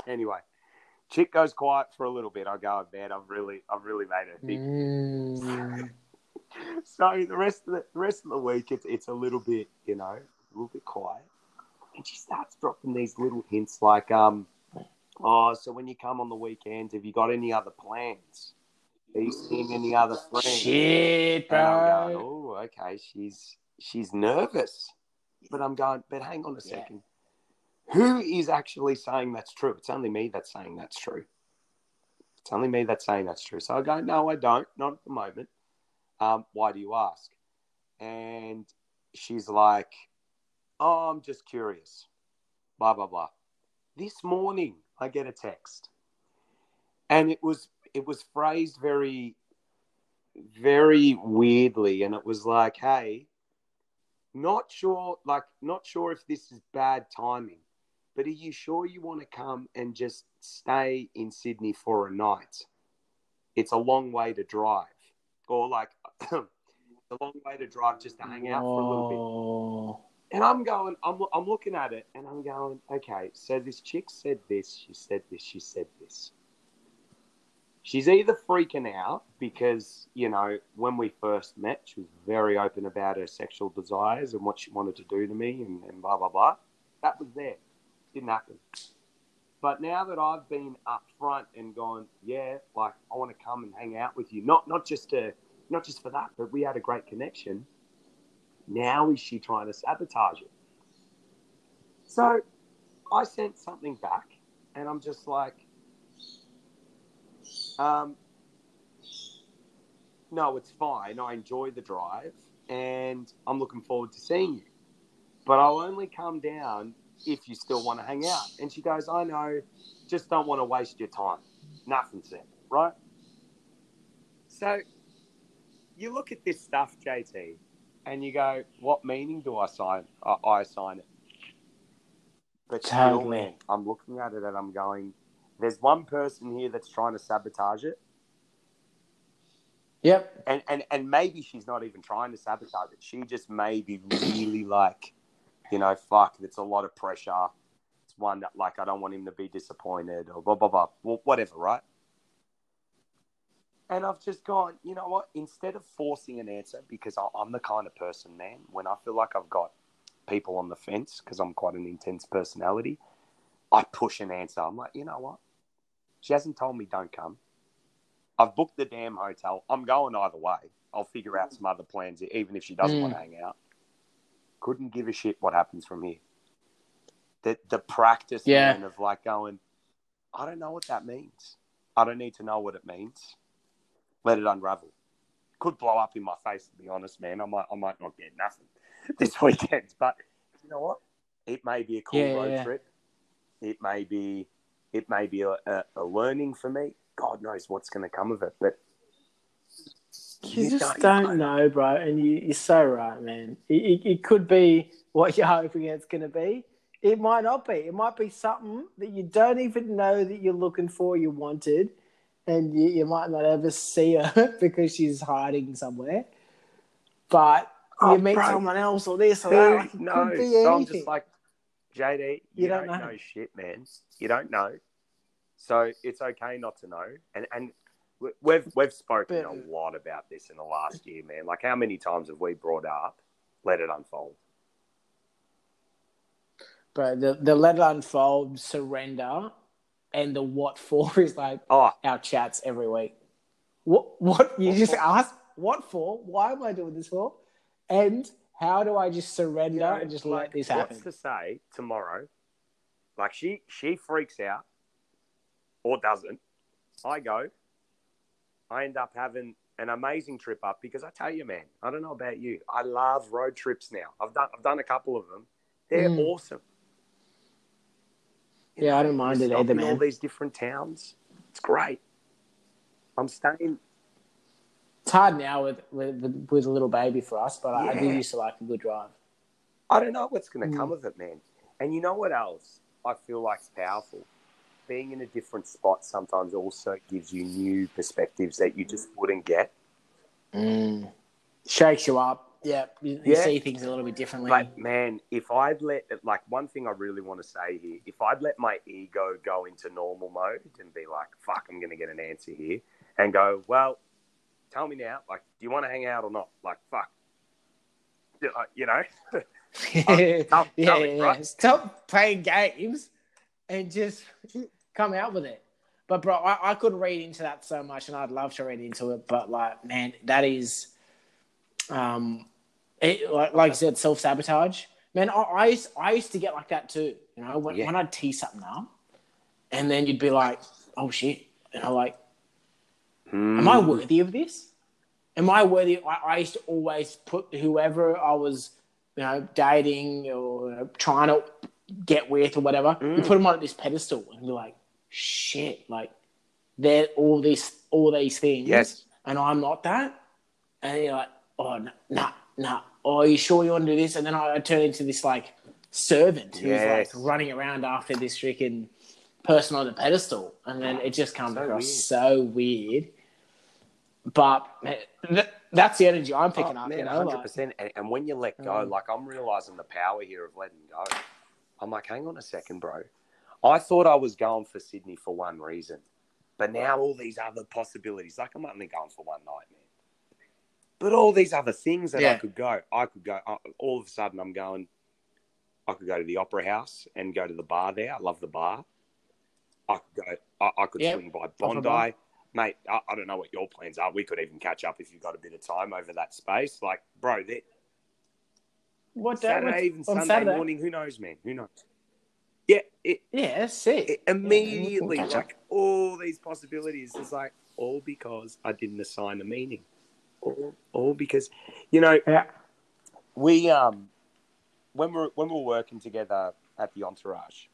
Anyway, chick goes quiet for a little bit. I go, man, I've really, I've really made her think. Mm. So the rest of the, the rest of the week, it's it's a little bit, you know, a little bit quiet. And she starts dropping these little hints like, um, oh, so when you come on the weekends, have you got any other plans? Are you seeing any other friends? Shit, And I'm going, bro. oh, okay, she's she's nervous. But I'm going, but hang on a Yeah. second. Who is actually saying that's true? It's only me that's saying that's true. It's only me that's saying that's true. So I go, no, I don't, not at the moment. Um, why do you ask? And she's like, oh, I'm just curious. Blah blah blah. This morning, I get a text, and it was it was phrased very very weirdly and it was like hey not sure like not sure if this is bad timing but are you sure you want to come and just stay in sydney for a night it's a long way to drive or like a long way to drive just to hang out for a little bit and I'm going, I'm, I'm looking at it and I'm going, okay, so this chick said this, she said this, she said this. She's either freaking out because, you know, when we first met, she was very open about her sexual desires and what she wanted to do to me and, and blah, blah, blah. That was there. Didn't happen. But now that I've been up front and gone, yeah, like I want to come and hang out with you, not not just to, not just for that, but we had a great connection now is she trying to sabotage it? So I sent something back and I'm just like, um, no, it's fine. I enjoy the drive and I'm looking forward to seeing you. But I'll only come down if you still want to hang out. And she goes, I know, just don't want to waste your time. Nothing said, right? So you look at this stuff, JT, and you go, "What meaning do I sign? I, I assign it." But still, man, I'm looking at it and I'm going, "There's one person here that's trying to sabotage it, Yep. and and and maybe she's not even trying to sabotage it. She just may be really like, you know, fuck, it's a lot of pressure. It's one that, like, I don't want him to be disappointed or blah, blah, blah, whatever, right? And I've just gone, you know what? Instead of forcing an answer, because I'm the kind of person, man, when I feel like I've got people on the fence, because I'm quite an intense personality, I push an answer. I'm like, you know what? She hasn't told me don't come. I've booked the damn hotel. I'm going either way. I'll figure out some other plans, even if she doesn't Mm. want to hang out. Couldn't give a shit what happens from here. The the practice Yeah. of like going, I don't know what that means. I don't need to know what it means. Let it unravel. Could blow up in my face, to be honest, man. I might I might not get nothing this weekend. But you know what? It may be a cool Yeah, road yeah. trip. It may be it may be a, a, a learning for me. God knows what's going to come of it. But You just don't know, bro. And you, you're so right, man. It, it, it could be what you're hoping it's going to be. It might not be. It might be something that you don't even know that you're looking for, you wanted, and you, you might not ever see her because she's hiding somewhere. But Oh, you meet bro. someone else or this or that. Like, Who it knows? So I'm just like, JD, you, You don't, don't know. know. shit, man. You don't know. So it's okay not to know. And and we- we've we've spoken But- a lot about this in the last year, man. Like how many times have we brought up, let it unfold? But the, the let it unfold, surrender, and the what for is like Oh, our chats every week. What what you just ask what for? Why am I doing this for? And how do I just surrender you know, and just like, let this happen? What's to say tomorrow? Like she she freaks out or doesn't. I go. I end up having an amazing trip up because I tell you, man, I don't know about you. I love road trips now. I've done I've done a couple of them. They're Mm. awesome. You Yeah, I don't mind it stop either, in All these different towns. It's great. I'm staying. It's hard now with with, with, with a little baby for us, but I, I do Yeah. used to like a good drive. I don't know what's going to Mm. come of it, man. And you know what else I feel like it's powerful? Being in a different spot sometimes also gives you new perspectives that you just wouldn't get. Shakes you up. Yeah, you, you Yeah. see things a little bit differently. But man, if I'd let like one thing I really want to say here, if I'd let my ego go into normal mode and be like, "Fuck, I'm going to get an answer here," and go, "Well, tell me now, like, do you want to hang out or not?" Like, fuck, You- uh, know. yeah, tell- yeah, me, yeah. right? Stop playing games and just come out with it. But bro, I, I could read into that so much, and I'd love to read into it. But like, man, that is, um, it, like, like you said, self sabotage. Man, I, I used I used to get like that too. You know, when, Yeah. when I'd tee something up, and then you'd be like, "Oh shit," and I'm like, am I Mm. worthy of this? Am I worthy? I, I used to always put whoever I was, you know, dating or you know, trying to get with or whatever, you Mm. put them on this pedestal and be like, shit, like they're all this, all these things, Yes. and I'm not that, and you're like, oh no, nah, nah, oh, are you sure you want to do this? And then I, I turn into this like servant who's Yes. like running around after this freaking person on the pedestal, and then it just comes So across weird. so weird. But th- that's the energy I'm picking Oh, up. man, you know, hundred like, percent. And, and when you let go, Mm. like I'm realizing the power here of letting go. I'm like, hang on a second, bro. I thought I was going for Sydney for one reason, but now all these other possibilities. Like I'm only going for one night, man. But all these other things that I could go, I could go. uh, All of a sudden, I'm going. I could go to the opera house and go to the bar there. I love the bar. I could go. I, I could swing by. Bondi, mate. I, I don't know what your plans are. We could even catch up if you've got a bit of time over that space. Like, bro, That what day? Saturday, even Sunday Saturday? morning. Who knows, man? Who knows? Yeah, it, Yeah, that's sick. it immediately Yeah, we can catch like all these possibilities. It's like all because I didn't assign a meaning, all, all because you know Yeah. we um when we're when we're working together at the entourage.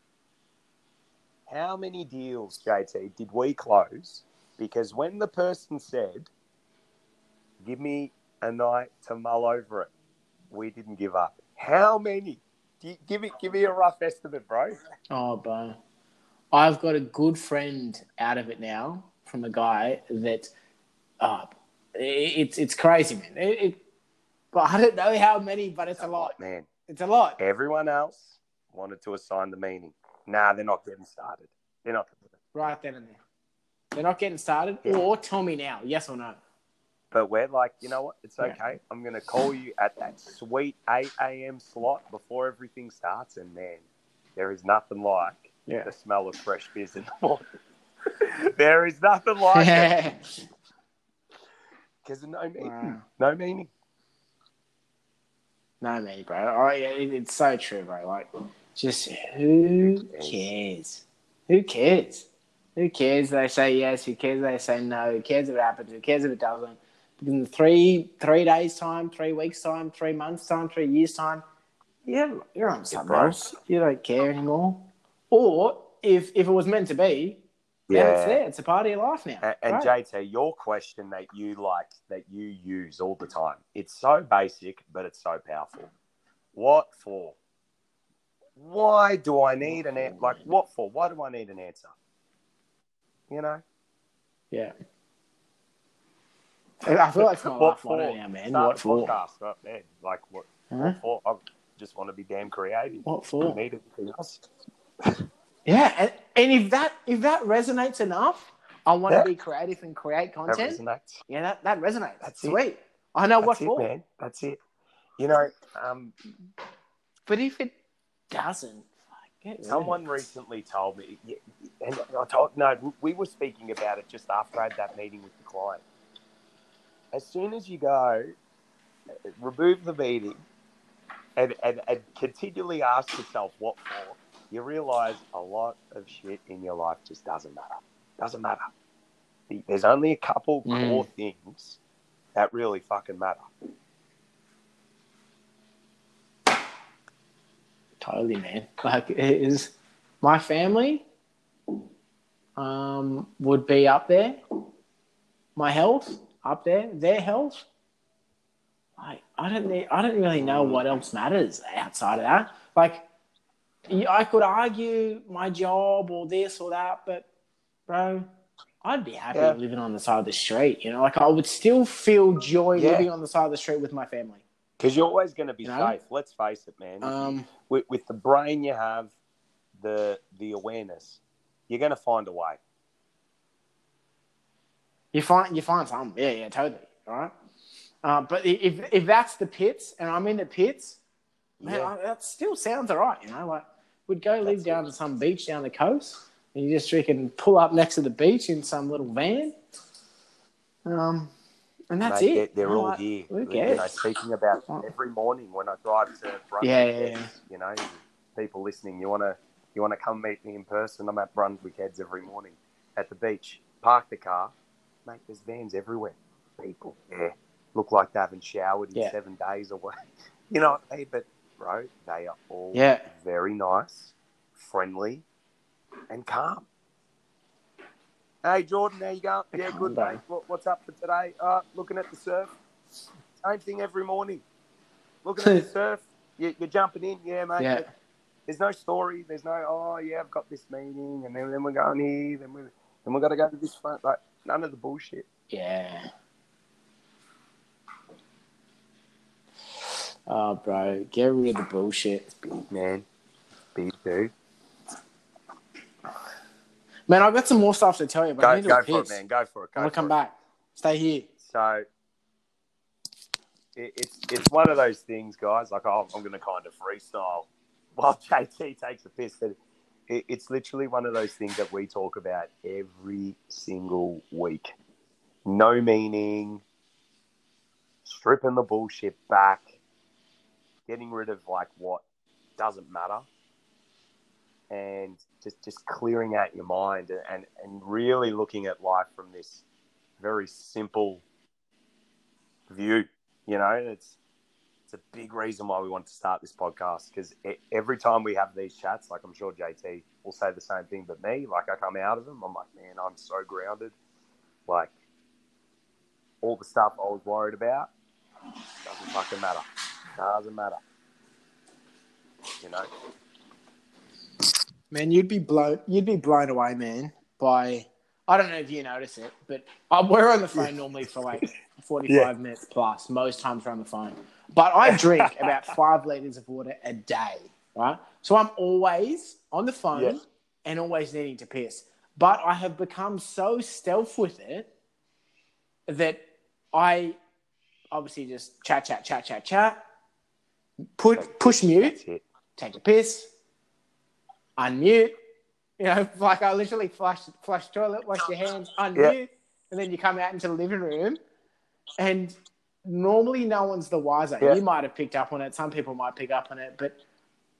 How many deals, JT, did we close? Because when the person said, "Give me a night to mull over it," we didn't give up. How many? Do you, give me give me a rough estimate, bro. Oh, bro. I've got a good friend out of it now from a guy that, uh, it, it's it's crazy, man. It, it, but I don't know how many, but it's a lot. man. It's a lot. Everyone else wanted to assign the meaning. Nah, they're not getting started. They're not. right then and there. They're not getting started, Yeah. or tell me now, yes or no. But we're like, you know what? It's Yeah. okay. I'm going to call you at that sweet 8 a.m. slot before everything starts. And man, there is nothing like Yeah. the smell of fresh fizz in the morning. there is nothing like it. Because no meaning. Wow. No meaning. No, meaning, bro. Yeah, it, it's so true, bro. Like, just who cares? Who cares? Who cares? They say yes. Who cares? They say no. Who cares if it happens? Who cares if it doesn't? Because in three three days time, three weeks time, three months time, three years time, yeah, you're on something else. You don't care anymore. Or if if it was meant to be, then it's there. It's a part of your life now. And, and right? JT, your question that you like, that you use all the time, it's so basic, but it's so powerful. What for? Why do I need an answer? Like, what for? Why do I need an answer? You know? yeah. I feel like it's my What for? now, man. Start What for? Podcast right there. Like, what, Huh? what for? I just want to be damn creative. What for? Need anything else? Yeah, and, and if that if that resonates enough, I want Yeah. to be creative and create That content. resonates. Yeah, that, that resonates. That's it. Sweet. I know what That's it, for. man. That's it. You know, um, But if it doesn't, Someone it. recently told me, and I told no, we were speaking about it just after I had that meeting with the client. As soon as you go, remove the meeting, and, and, and continually ask yourself what for, you realize a lot of shit in your life just doesn't matter. Doesn't matter. There's only a couple Mm. core things that really fucking matter. Totally, man. Like, it is my family um, would be up there. My health up there. Their health. Like, I don't. Need, I don't really know what else matters outside of that. Like, I could argue my job or this or that, but bro, I'd be happy Yeah. living on the side of the street. You know, like I would still feel joy Yeah. living on the side of the street with my family. Because you're always going to be You know? safe. Let's face it, man. Um, with, with the brain you have, the the awareness, you're going to find a way. You find you find some, yeah, yeah, totally, all right. Uh, but if if that's the pits, and I'm in the pits, man, Yeah. I, that still sounds alright, you know. Like we'd go live That's down it. to some beach down the coast, and you just freaking pull up next to the beach in some little van, um, and that's Mate, it. They're, they're all like, here. Who You know, speaking about every morning when I drive to Brunswick, Yeah, yeah, yeah. Heads, you know, people listening, you want to you want to come meet me in person? I'm at Brunswick Heads every morning at the beach. Park the car, mate. There's vans everywhere. People, yeah, look like they haven't showered in Yeah. seven days or what. You know, what I mean? but bro, they are all Yeah. very nice, friendly, and calm. Hey Jordan, how you going? Yeah, good mate. What, what's up for today? Uh, looking at the surf. Same thing every morning. Looking at the surf. You, you're jumping in, yeah, mate. Yeah. There's no story. There's no, oh yeah, I've got this meeting, and then, then we're going here, then we then we got to go to this front. Like none of the bullshit. Yeah. Oh, bro, get rid of the bullshit. Big man, big dude. Man, I've got some more stuff to tell you, but I Go, need to go for it, man. Go for it. Go I'm gonna come it. back. Stay here. So it, it's it's one of those things, guys. Like oh, I'm, I'm going to kind of freestyle while JT takes a piss. But it, it's literally one of those things that we talk about every single week. No meaning, stripping the bullshit back, getting rid of like what doesn't matter, and just just clearing out your mind and and really looking at life from this very simple view. You know, it's it's a big reason why we want to start this podcast because every time we have these chats, like I'm sure JT will say the same thing, but me, like I come out of them, I'm like, man, I'm so grounded. Like all the stuff I was worried about doesn't fucking matter. Doesn't matter. You know. Man, you'd be blown. You'd be blown away, man. By I don't know if you notice it, but uh, we're on the phone normally for like forty-five minutes plus. Most times we're on the phone, but I drink about five liters of water a day. Right? So I'm always on the phone Yeah. and always needing to piss. But I have become so stealth with it that I obviously just chat, chat, chat, chat, chat, put push mute, take a piss, unmute. You know, like I literally flush flush toilet, wash your hands, unmute, and then you come out into the living room. And normally no one's the wiser. Yeah. You might have picked up on it, some people might pick up on it, but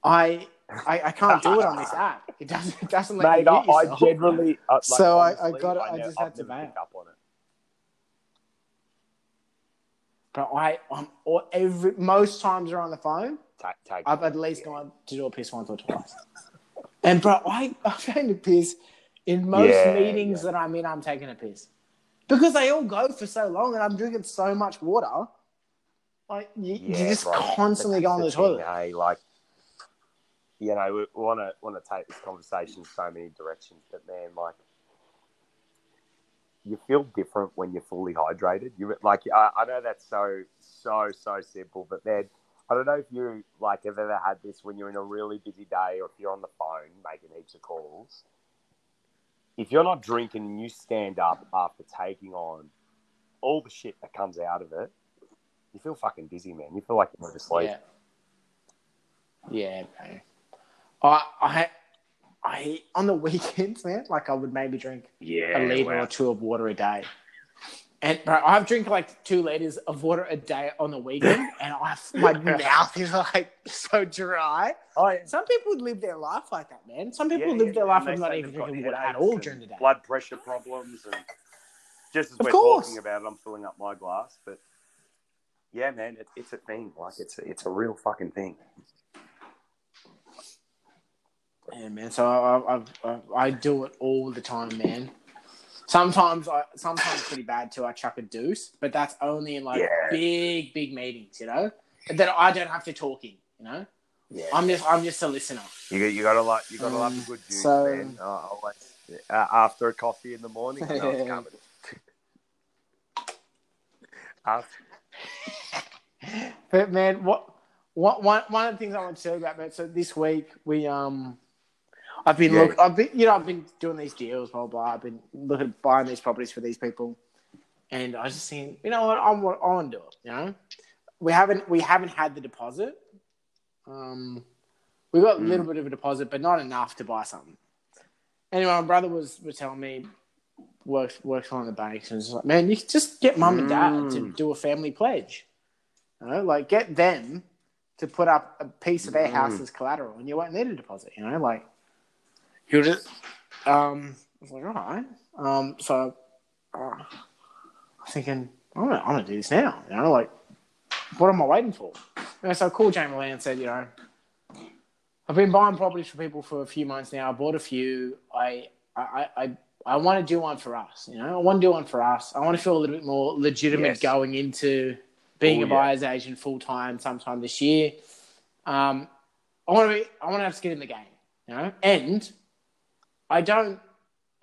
I I, I can't do it on this app. It doesn't it doesn't let Mate, you I, mute I generally. Uh, like, So I- I got it, I never- just had to never up on it. But I I'm or every most times we're on the phone, Take, take I've at least gone to do a piss once or twice. And bro, I I'm taking a piss in most Yeah, meetings yeah. that I'm in. I'm taking a piss because they all go for so long, and I'm drinking so much water. Like you, Yeah, just bro, constantly going go on the, thing, toilet. Hey, like, you know, we want to want to take this conversation so many directions, but man, like, you feel different when you're fully hydrated. You like, I, I know that's so so so simple, but man, I don't know if you like have ever had this when you're in a really busy day, or if you're on the phone making heaps of calls. If you're not drinking and you stand up after taking on all the shit that comes out of it, you feel fucking dizzy, man. You feel like you're going to sleep. Yeah, yeah, man. I I I on the weekends, man. Like I would maybe drink Yeah, a liter wow. or two of water a day. And bro, I've drank like two liters of water a day on the weekend, and I my mouth is like so dry. Oh, yeah. Some people live their life like that, man. Some people Yeah, live yeah, their life And of not even drinking water at all during the day. Blood pressure problems, and just as Of we're course. talking about it, I'm filling up my glass. But yeah, man, it, it's a thing. Like it's a, it's a real fucking thing. Yeah, man. So I, I, I, I do it all the time, man. Sometimes I, sometimes pretty bad too. I chuck a deuce, but that's only in like Yeah. big, big meetings, you know. that I don't have to talk in, you know. Yeah, I'm just, I'm just a listener. you got you got to like you got Um, a good juice, so- man. Uh, always uh, after a coffee in the morning, you know it's coming. After, But man, what, what one one of the things I want to tell you about, man. So this week we um, I've been Yeah. look, I've been you know I've been doing these deals, blah blah. I've been looking at buying these properties for these people, and I was just saying, you know what, I want I want to do it. You know, we haven't we haven't had the deposit. Um, we got a Mm. little bit of a deposit, but not enough to buy something. Anyway, my brother was was telling me works works on the banks and was like, man, you can just get mum and dad to Mm. do a family pledge. You know, like get them to put up a piece of their house Mm. as collateral, and you won't need a deposit. You know, like you just um. I was like, all right. Um. So, uh, I'm thinking, I'm gonna, I'm gonna do this now. You know, like, what am I waiting for? So I called Jamie Lee and said, you know, I've been buying properties for people for a few months now. I bought a few. I I I, I want to do one for us. You know, I want to do one for us. I want to feel a little bit more legitimate Yes. going into being Oh, a yeah. buyer's agent full time sometime this year. Um, I want to be. I want to have skin in the game. You know, and I don't.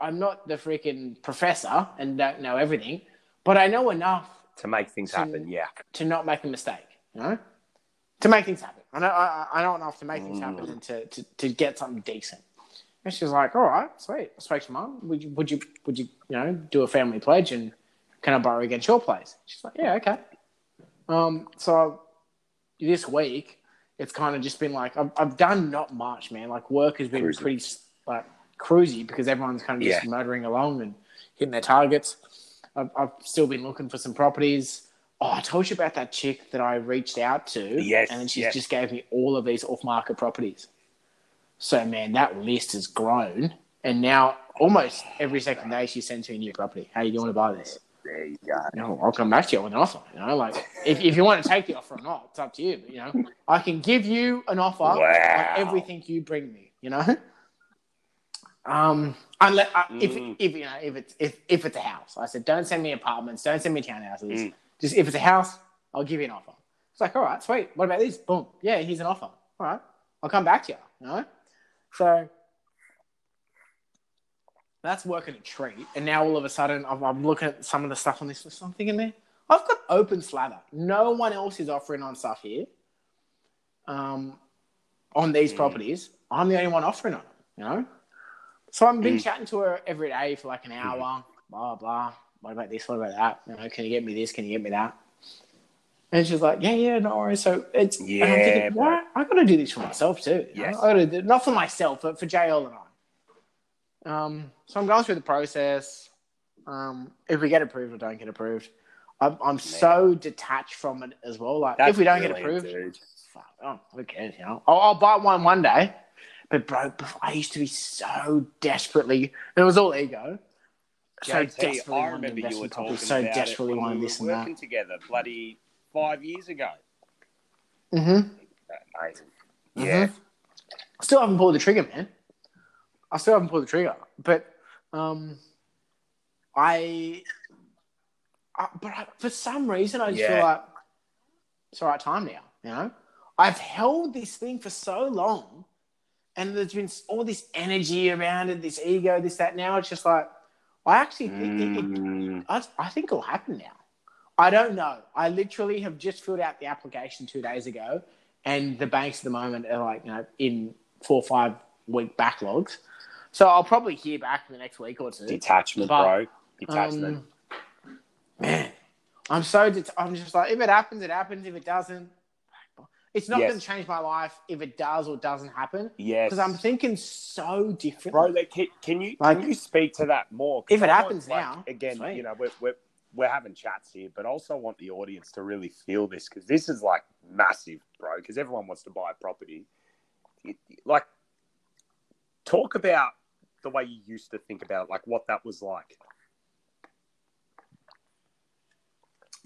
I'm not the freaking professor and don't know everything, but I know enough to make things So- happen, yeah. to not make a mistake. You know, to make things happen. I know. I, I know enough to make things happen Mm. and to, to, to get something decent. And she's like, "All right, sweet." I spoke to mum. Would you would you would you you know do a family pledge and can I borrow against your place? She's like, "Yeah, okay." Um, so this week it's kind of just been like I've, I've done not much, man. Like work has been pretty like cruisy because everyone's kind of just Yeah. motoring along and hitting their targets. I've, I've still been looking for some properties. Oh, I told you about that chick that I reached out to. Yes, And then she yes. just gave me all of these off market properties. So, man, that list has grown. And now almost every second day she sends me a new property. Hey, you want to buy this? There you go. You know, I'll come back to you with an offer. You know, like if, if you want to take the offer or not, it's up to you. But, you know, I can give you an offer Wow. on everything you bring me. You know, um, unless uh, if Mm. if you know if it's if if it's a house, I said don't send me apartments, don't send me townhouses. Mm. Just if it's a house, I'll give you an offer. It's like, all right, sweet. What about this? Boom. Yeah, here's an offer. All right, I'll come back to you. You know, so that's working a treat. And now all of a sudden, I'm, I'm looking at some of the stuff on this list. I'm thinking, man, I've got open slather. No one else is offering on stuff here. Um, on these Mm. properties, I'm the only one offering on it. You know, so I've been Mm. chatting to her every day for like an hour. Blah blah. What about this? What about that? You know, can you get me this? Can you get me that? And she's like, yeah, yeah, no worries. So it's and I'm Yeah, thinking, bro. why? I got to do this for myself too. Yes. I got to do not for myself, but for JL and I. Um, so I'm going through the process. Um, if we get approved or don't get approved, I'm, I'm so detached from it as well. Like That's if we don't get approved, dude. fuck, oh, who cares? You know, I'll, I'll buy one one day. But bro, before, I used to be so desperately. and It was all ego. So JT, desperately I wanted remember you were talking. So about desperately it when we this were and working that. together, bloody five years ago. Mm-hmm. Amazing. Mhm. Yeah. Still haven't pulled the trigger, man. I still haven't pulled the trigger, but um, I, I but I, for some reason, I just feel like it's the right time now. You know, I've held this thing for so long, and there's been all this energy around it, this ego, this that. Now it's just like I actually think it, it, Mm, I, I think it'll happen now. I don't know. I literally have just filled out the application two days ago, and the banks at the moment are like, you know, in four or five week backlogs. So I'll probably hear back in the next week or two. detachment, But, bro. Detachment. Um, man, I'm so. Det- I'm just like, if it happens, it happens. If it doesn't, it's not Yes. going to change my life. If it does or doesn't happen, yes. because I'm thinking so different. Bro, like, can, can you Like- can you speak to that more? If it I happens want, now, again, sweet. you know, we're, we're we're having chats here, but also want the audience to really feel this because this is like massive, bro. Because everyone wants to buy a property. It- like, talk about the way you used to think about it, like what that was like.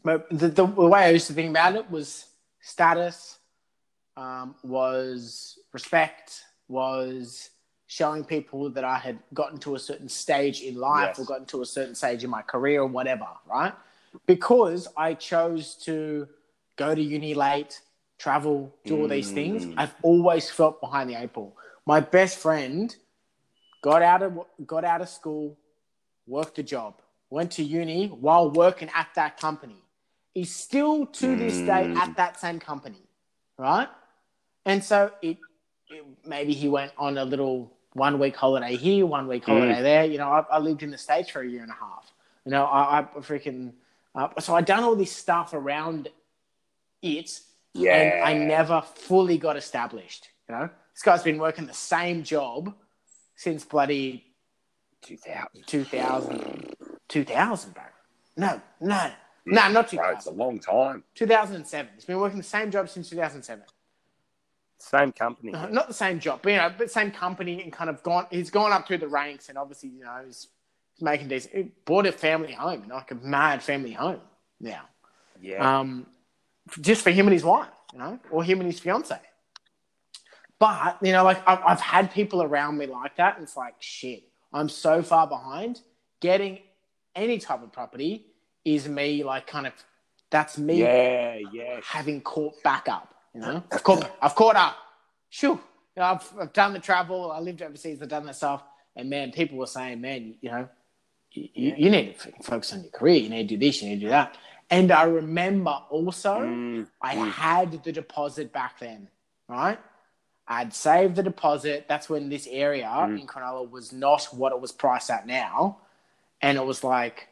But the, the, the way I used to think about it was status, um, was respect, was showing people that I had gotten to a certain stage in life Yes. or gotten to a certain stage in my career or whatever, right? Because I chose to go to uni late, travel, do all these things, Mm. I've always felt behind the eight ball. My best friend got out of got out of school, worked a job, went to uni while working at that company. He's still to this day Mm. at that same company, right? And so it, it maybe he went on a little one week holiday here, one week holiday there. You know, I, I lived in the states for a year and a half. You know, I, I freaking uh, so I done all this stuff around it, Yeah, and I never fully got established. You know, this guy's been working the same job since bloody two thousand. 2000, 2000 bro. No, no, no, not Bro, it's a long time. 2007. He's been working the same job since 2007. Same company. Uh, Not the same job, but you know, but same company and kind of gone. He's gone up through the ranks, and obviously, you know, he's, making decent. He bought a family home, like a mad family home now. Yeah, um, just for him and his wife, you know, or him and his fiance. But you know, like I've, I've had people around me like that, and it's like shit. I'm so far behind. Getting any type of property is me, like kind of. That's me yeah, yeah. having caught back up. You know, I've caught, I've caught up. Shoo. You know, I've, I've done the travel. I lived overseas. I've done that stuff. And man, people were saying, man, you know, you, you, you need to focus on your career. You need to do this. You need to do that. And I remember also, Mm, I mm. had the deposit back then, right? I'd saved the deposit. That's when this area Mm. in Cronulla was not what it was priced at now. And it was like,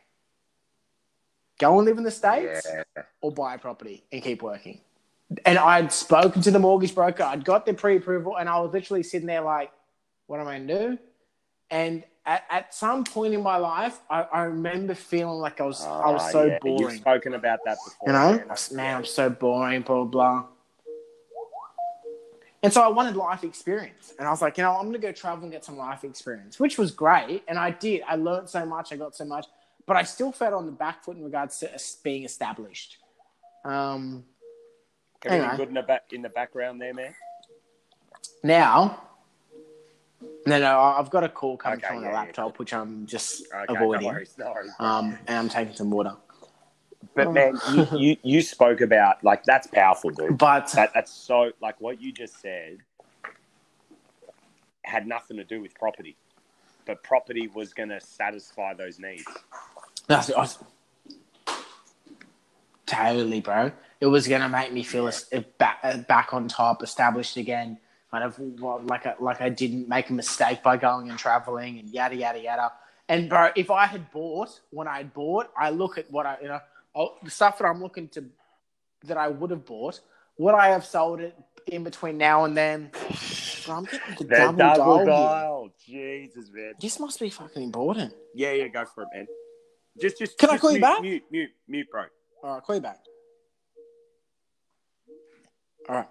go and live in the States yeah. or buy a property and keep working. And I'd spoken to the mortgage broker. I'd got the pre-approval, and I was literally sitting there like, "What am I going to do?" And at, at some point in my life, I, I remember feeling like I was I was Ah, so yeah. You've spoken about that before. You know, man. I was, man, I'm so boring, blah blah. blah. And so I wanted life experience, and I was like, you know, I'm going to go travel and get some life experience, which was great, and I did. I learned so much, I got so much, but I still felt on the back foot in regards to us being established. Um, Everything Anyway. good in the back in the background there, man. Now, no, no, I've got a call coming Okay, from the yeah, yeah, laptop, which I'm just Okay, avoiding. no worries, no worries. Um, and I'm taking some water. but man, you, you you spoke about like that's powerful, dude. But That that's so like what you just said had nothing to do with property, but property was going to satisfy those needs. that's awesome. Totally, bro. It was gonna make me feel es- back, back on top, established again. kind of like I, like I didn't make a mistake by going and traveling and yada yada yada. And bro, if I had bought when I had bought, I look at what I you know I'll, the stuff that I'm looking to that I would have bought. Would I have sold it in between now and then? Bro, I'm getting the That double, double dial. dial. Jesus, man. This must be fucking important. Yeah, yeah, go for it, man. Just, just. Can I just call you mute, back? Mute, mute, mute, bro. All right, call you back. All right.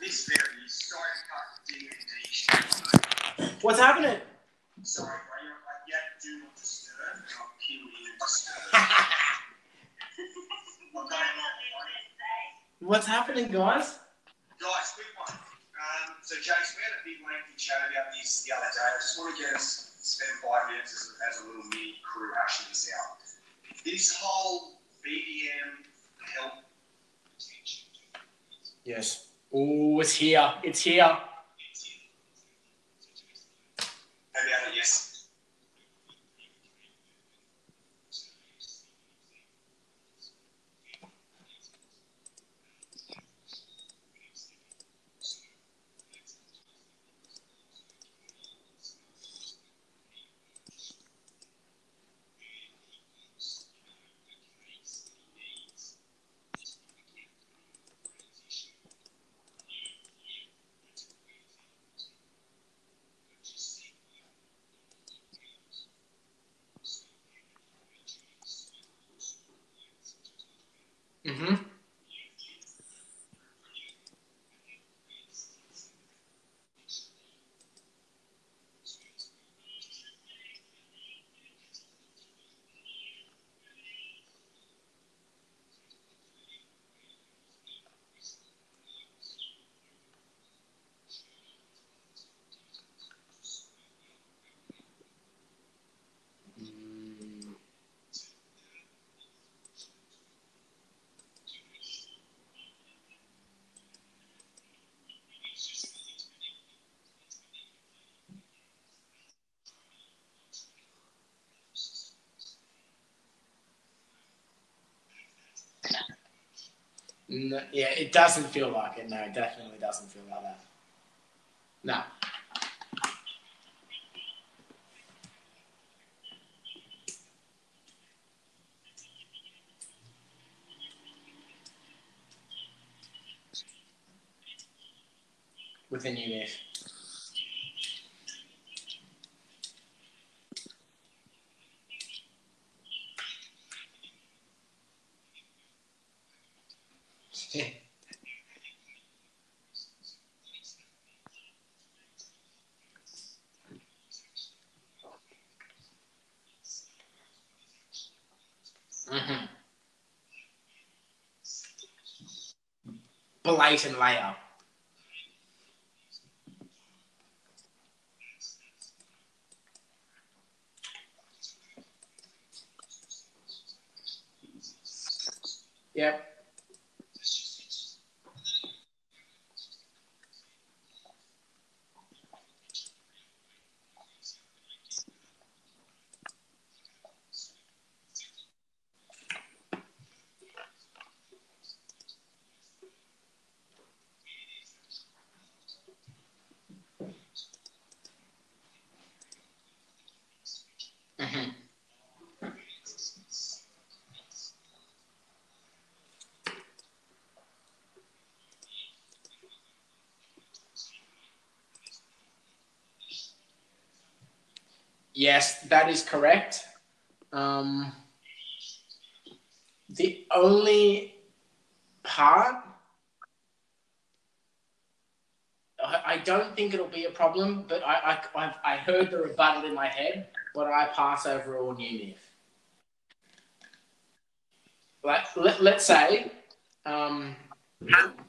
This very sorry cut D&D What's happening? Sorry, bro, you're like, yeah, do not disturb, I'll kill you and disturb. I've got it. What's happening, guys? Guys, quick one. Um, so, Jace, we had a big lengthy chat about this the other day. I just want to get us spend five minutes as, as a little mini crew hashing this out. This whole BDM help Yes. Oh, it's here. It's here. about it, yes. Mm-hmm. No, yeah, it doesn't feel like it. No, it definitely doesn't feel like that. No. With a new myth. hmm Blatant layup. Yep. Yes, that is correct. Um, the only part I, don't think it'll be a problem, but I, I I've, I heard the rebuttal in my head, but I pass over all new myth. Like let, let's say, um,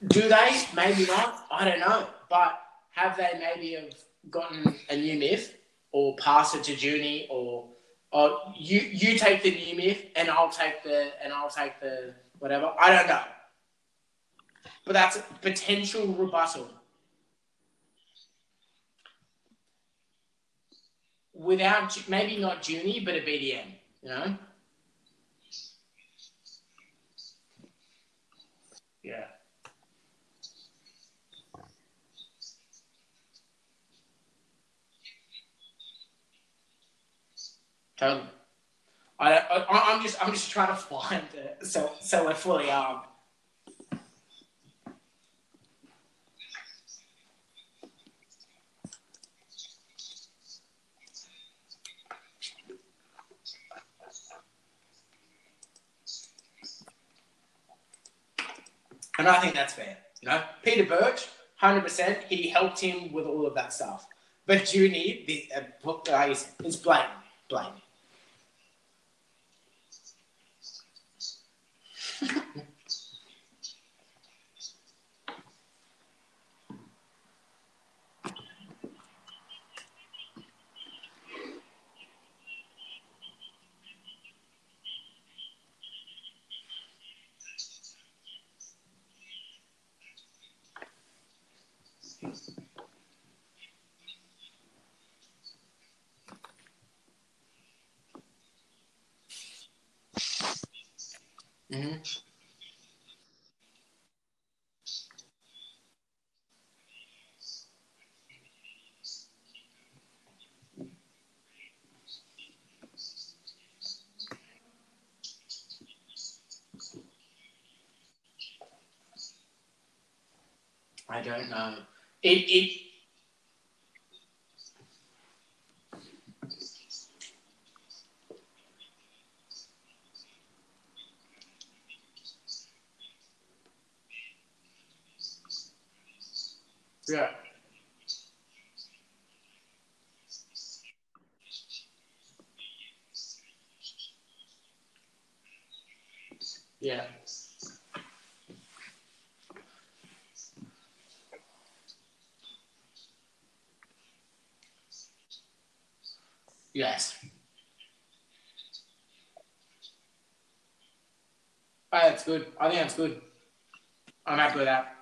do they? Maybe not. I don't know. But have they maybe have gotten a new myth or pass it to Junie or or you you take the new myth and I'll take the and I'll take the whatever. I don't know. But that's a potential rebuttal. Without maybe not Junie, but a BDM, you know? Totally. I, I, I'm just I'm just trying to find it so so we're fully armed. And I think that's fair. You know, Peter Birch, hundred percent, he helped him with all of that stuff. But Junie, the uh, uh, it's blatant, blatant. Mm-hmm. I don't know. It it Yeah. Yeah. Yes. Oh, that's good. I think that's good. I'm happy with that.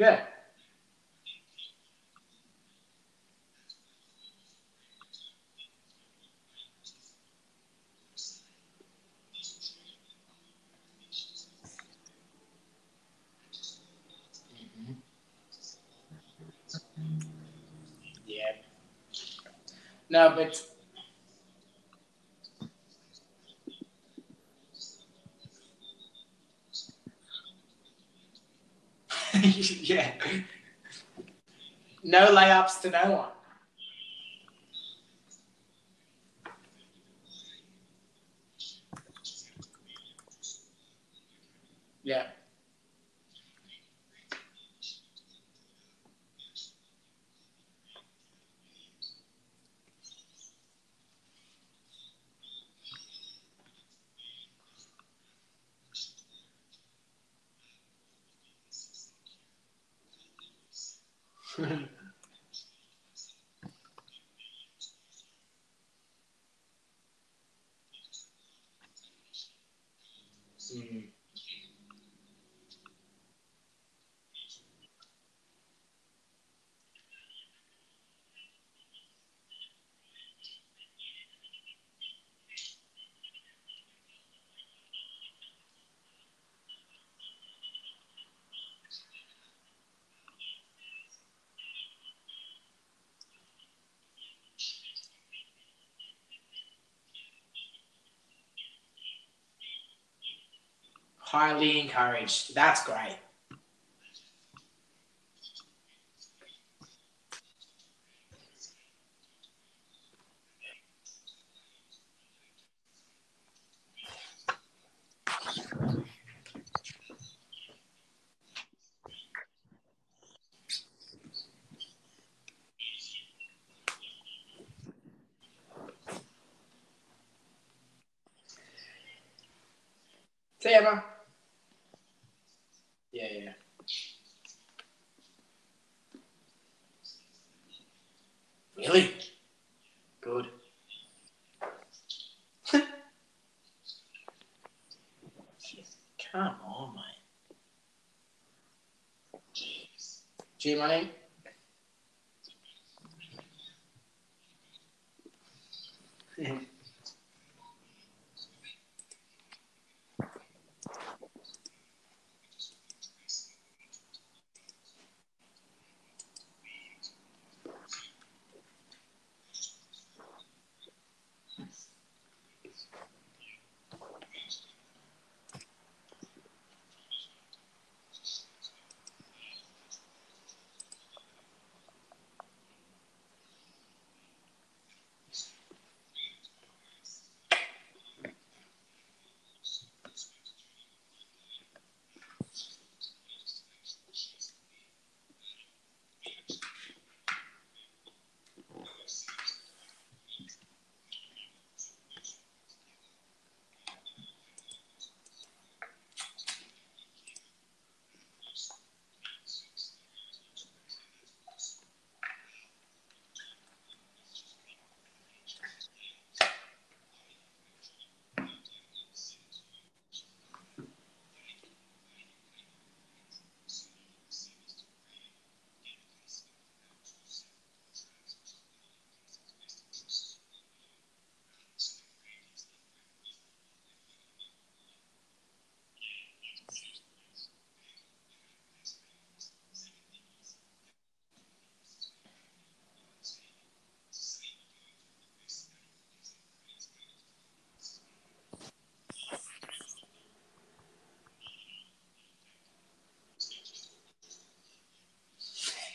Yeah. No, but yeah. No layups to no one. Yeah. Mhm. Highly encouraged. That's great. See man. Yeah, yeah. Really? Good. Come on. G Money.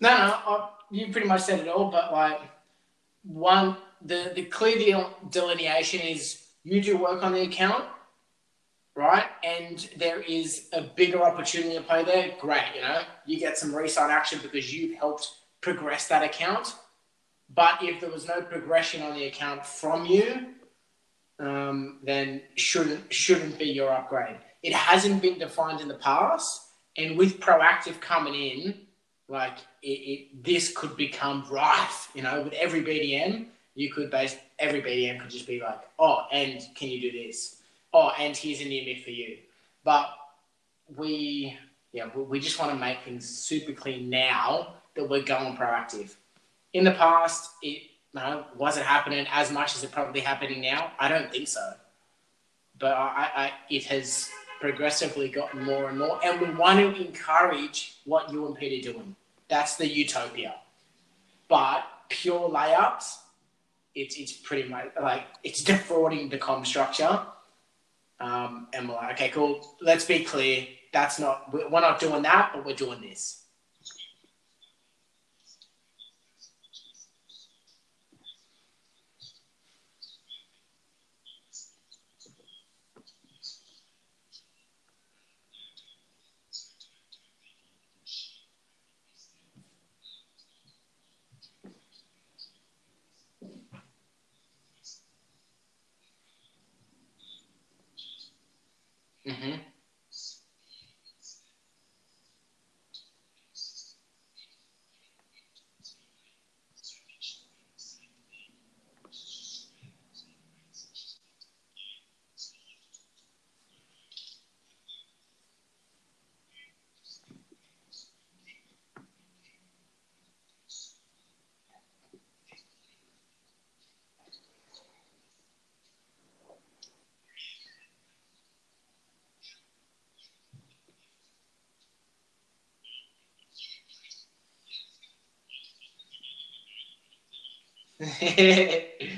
No, no, I, you pretty much said it all. But like, one, the the clear delineation is you do work on the account, right? And there is a bigger opportunity to play there. Great, you know, you get some resign action because you've helped progress that account. But if there was no progression on the account from you, um, then shouldn't shouldn't be your upgrade. It hasn't been defined in the past, and with proactive coming in, like it, it, this could become rife. You know, with every BDM, you could base every BDM could just be like, oh, and can you do this? Oh, and here's a near mid for you. But we, yeah, we, just want to make things super clean now that we're going proactive. In the past, it wasn't happening as much as it probably happening now. I don't think so. But I, I, it has progressively gotten more and more, and we want to encourage what you and Pete are doing. That's the utopia. But pure layups, it's it's pretty much like it's defrauding the com structure. Um, and we're like, okay, cool. Let's be clear. That's not we're not doing that, but we're doing this. Mm-hmm. Gracias.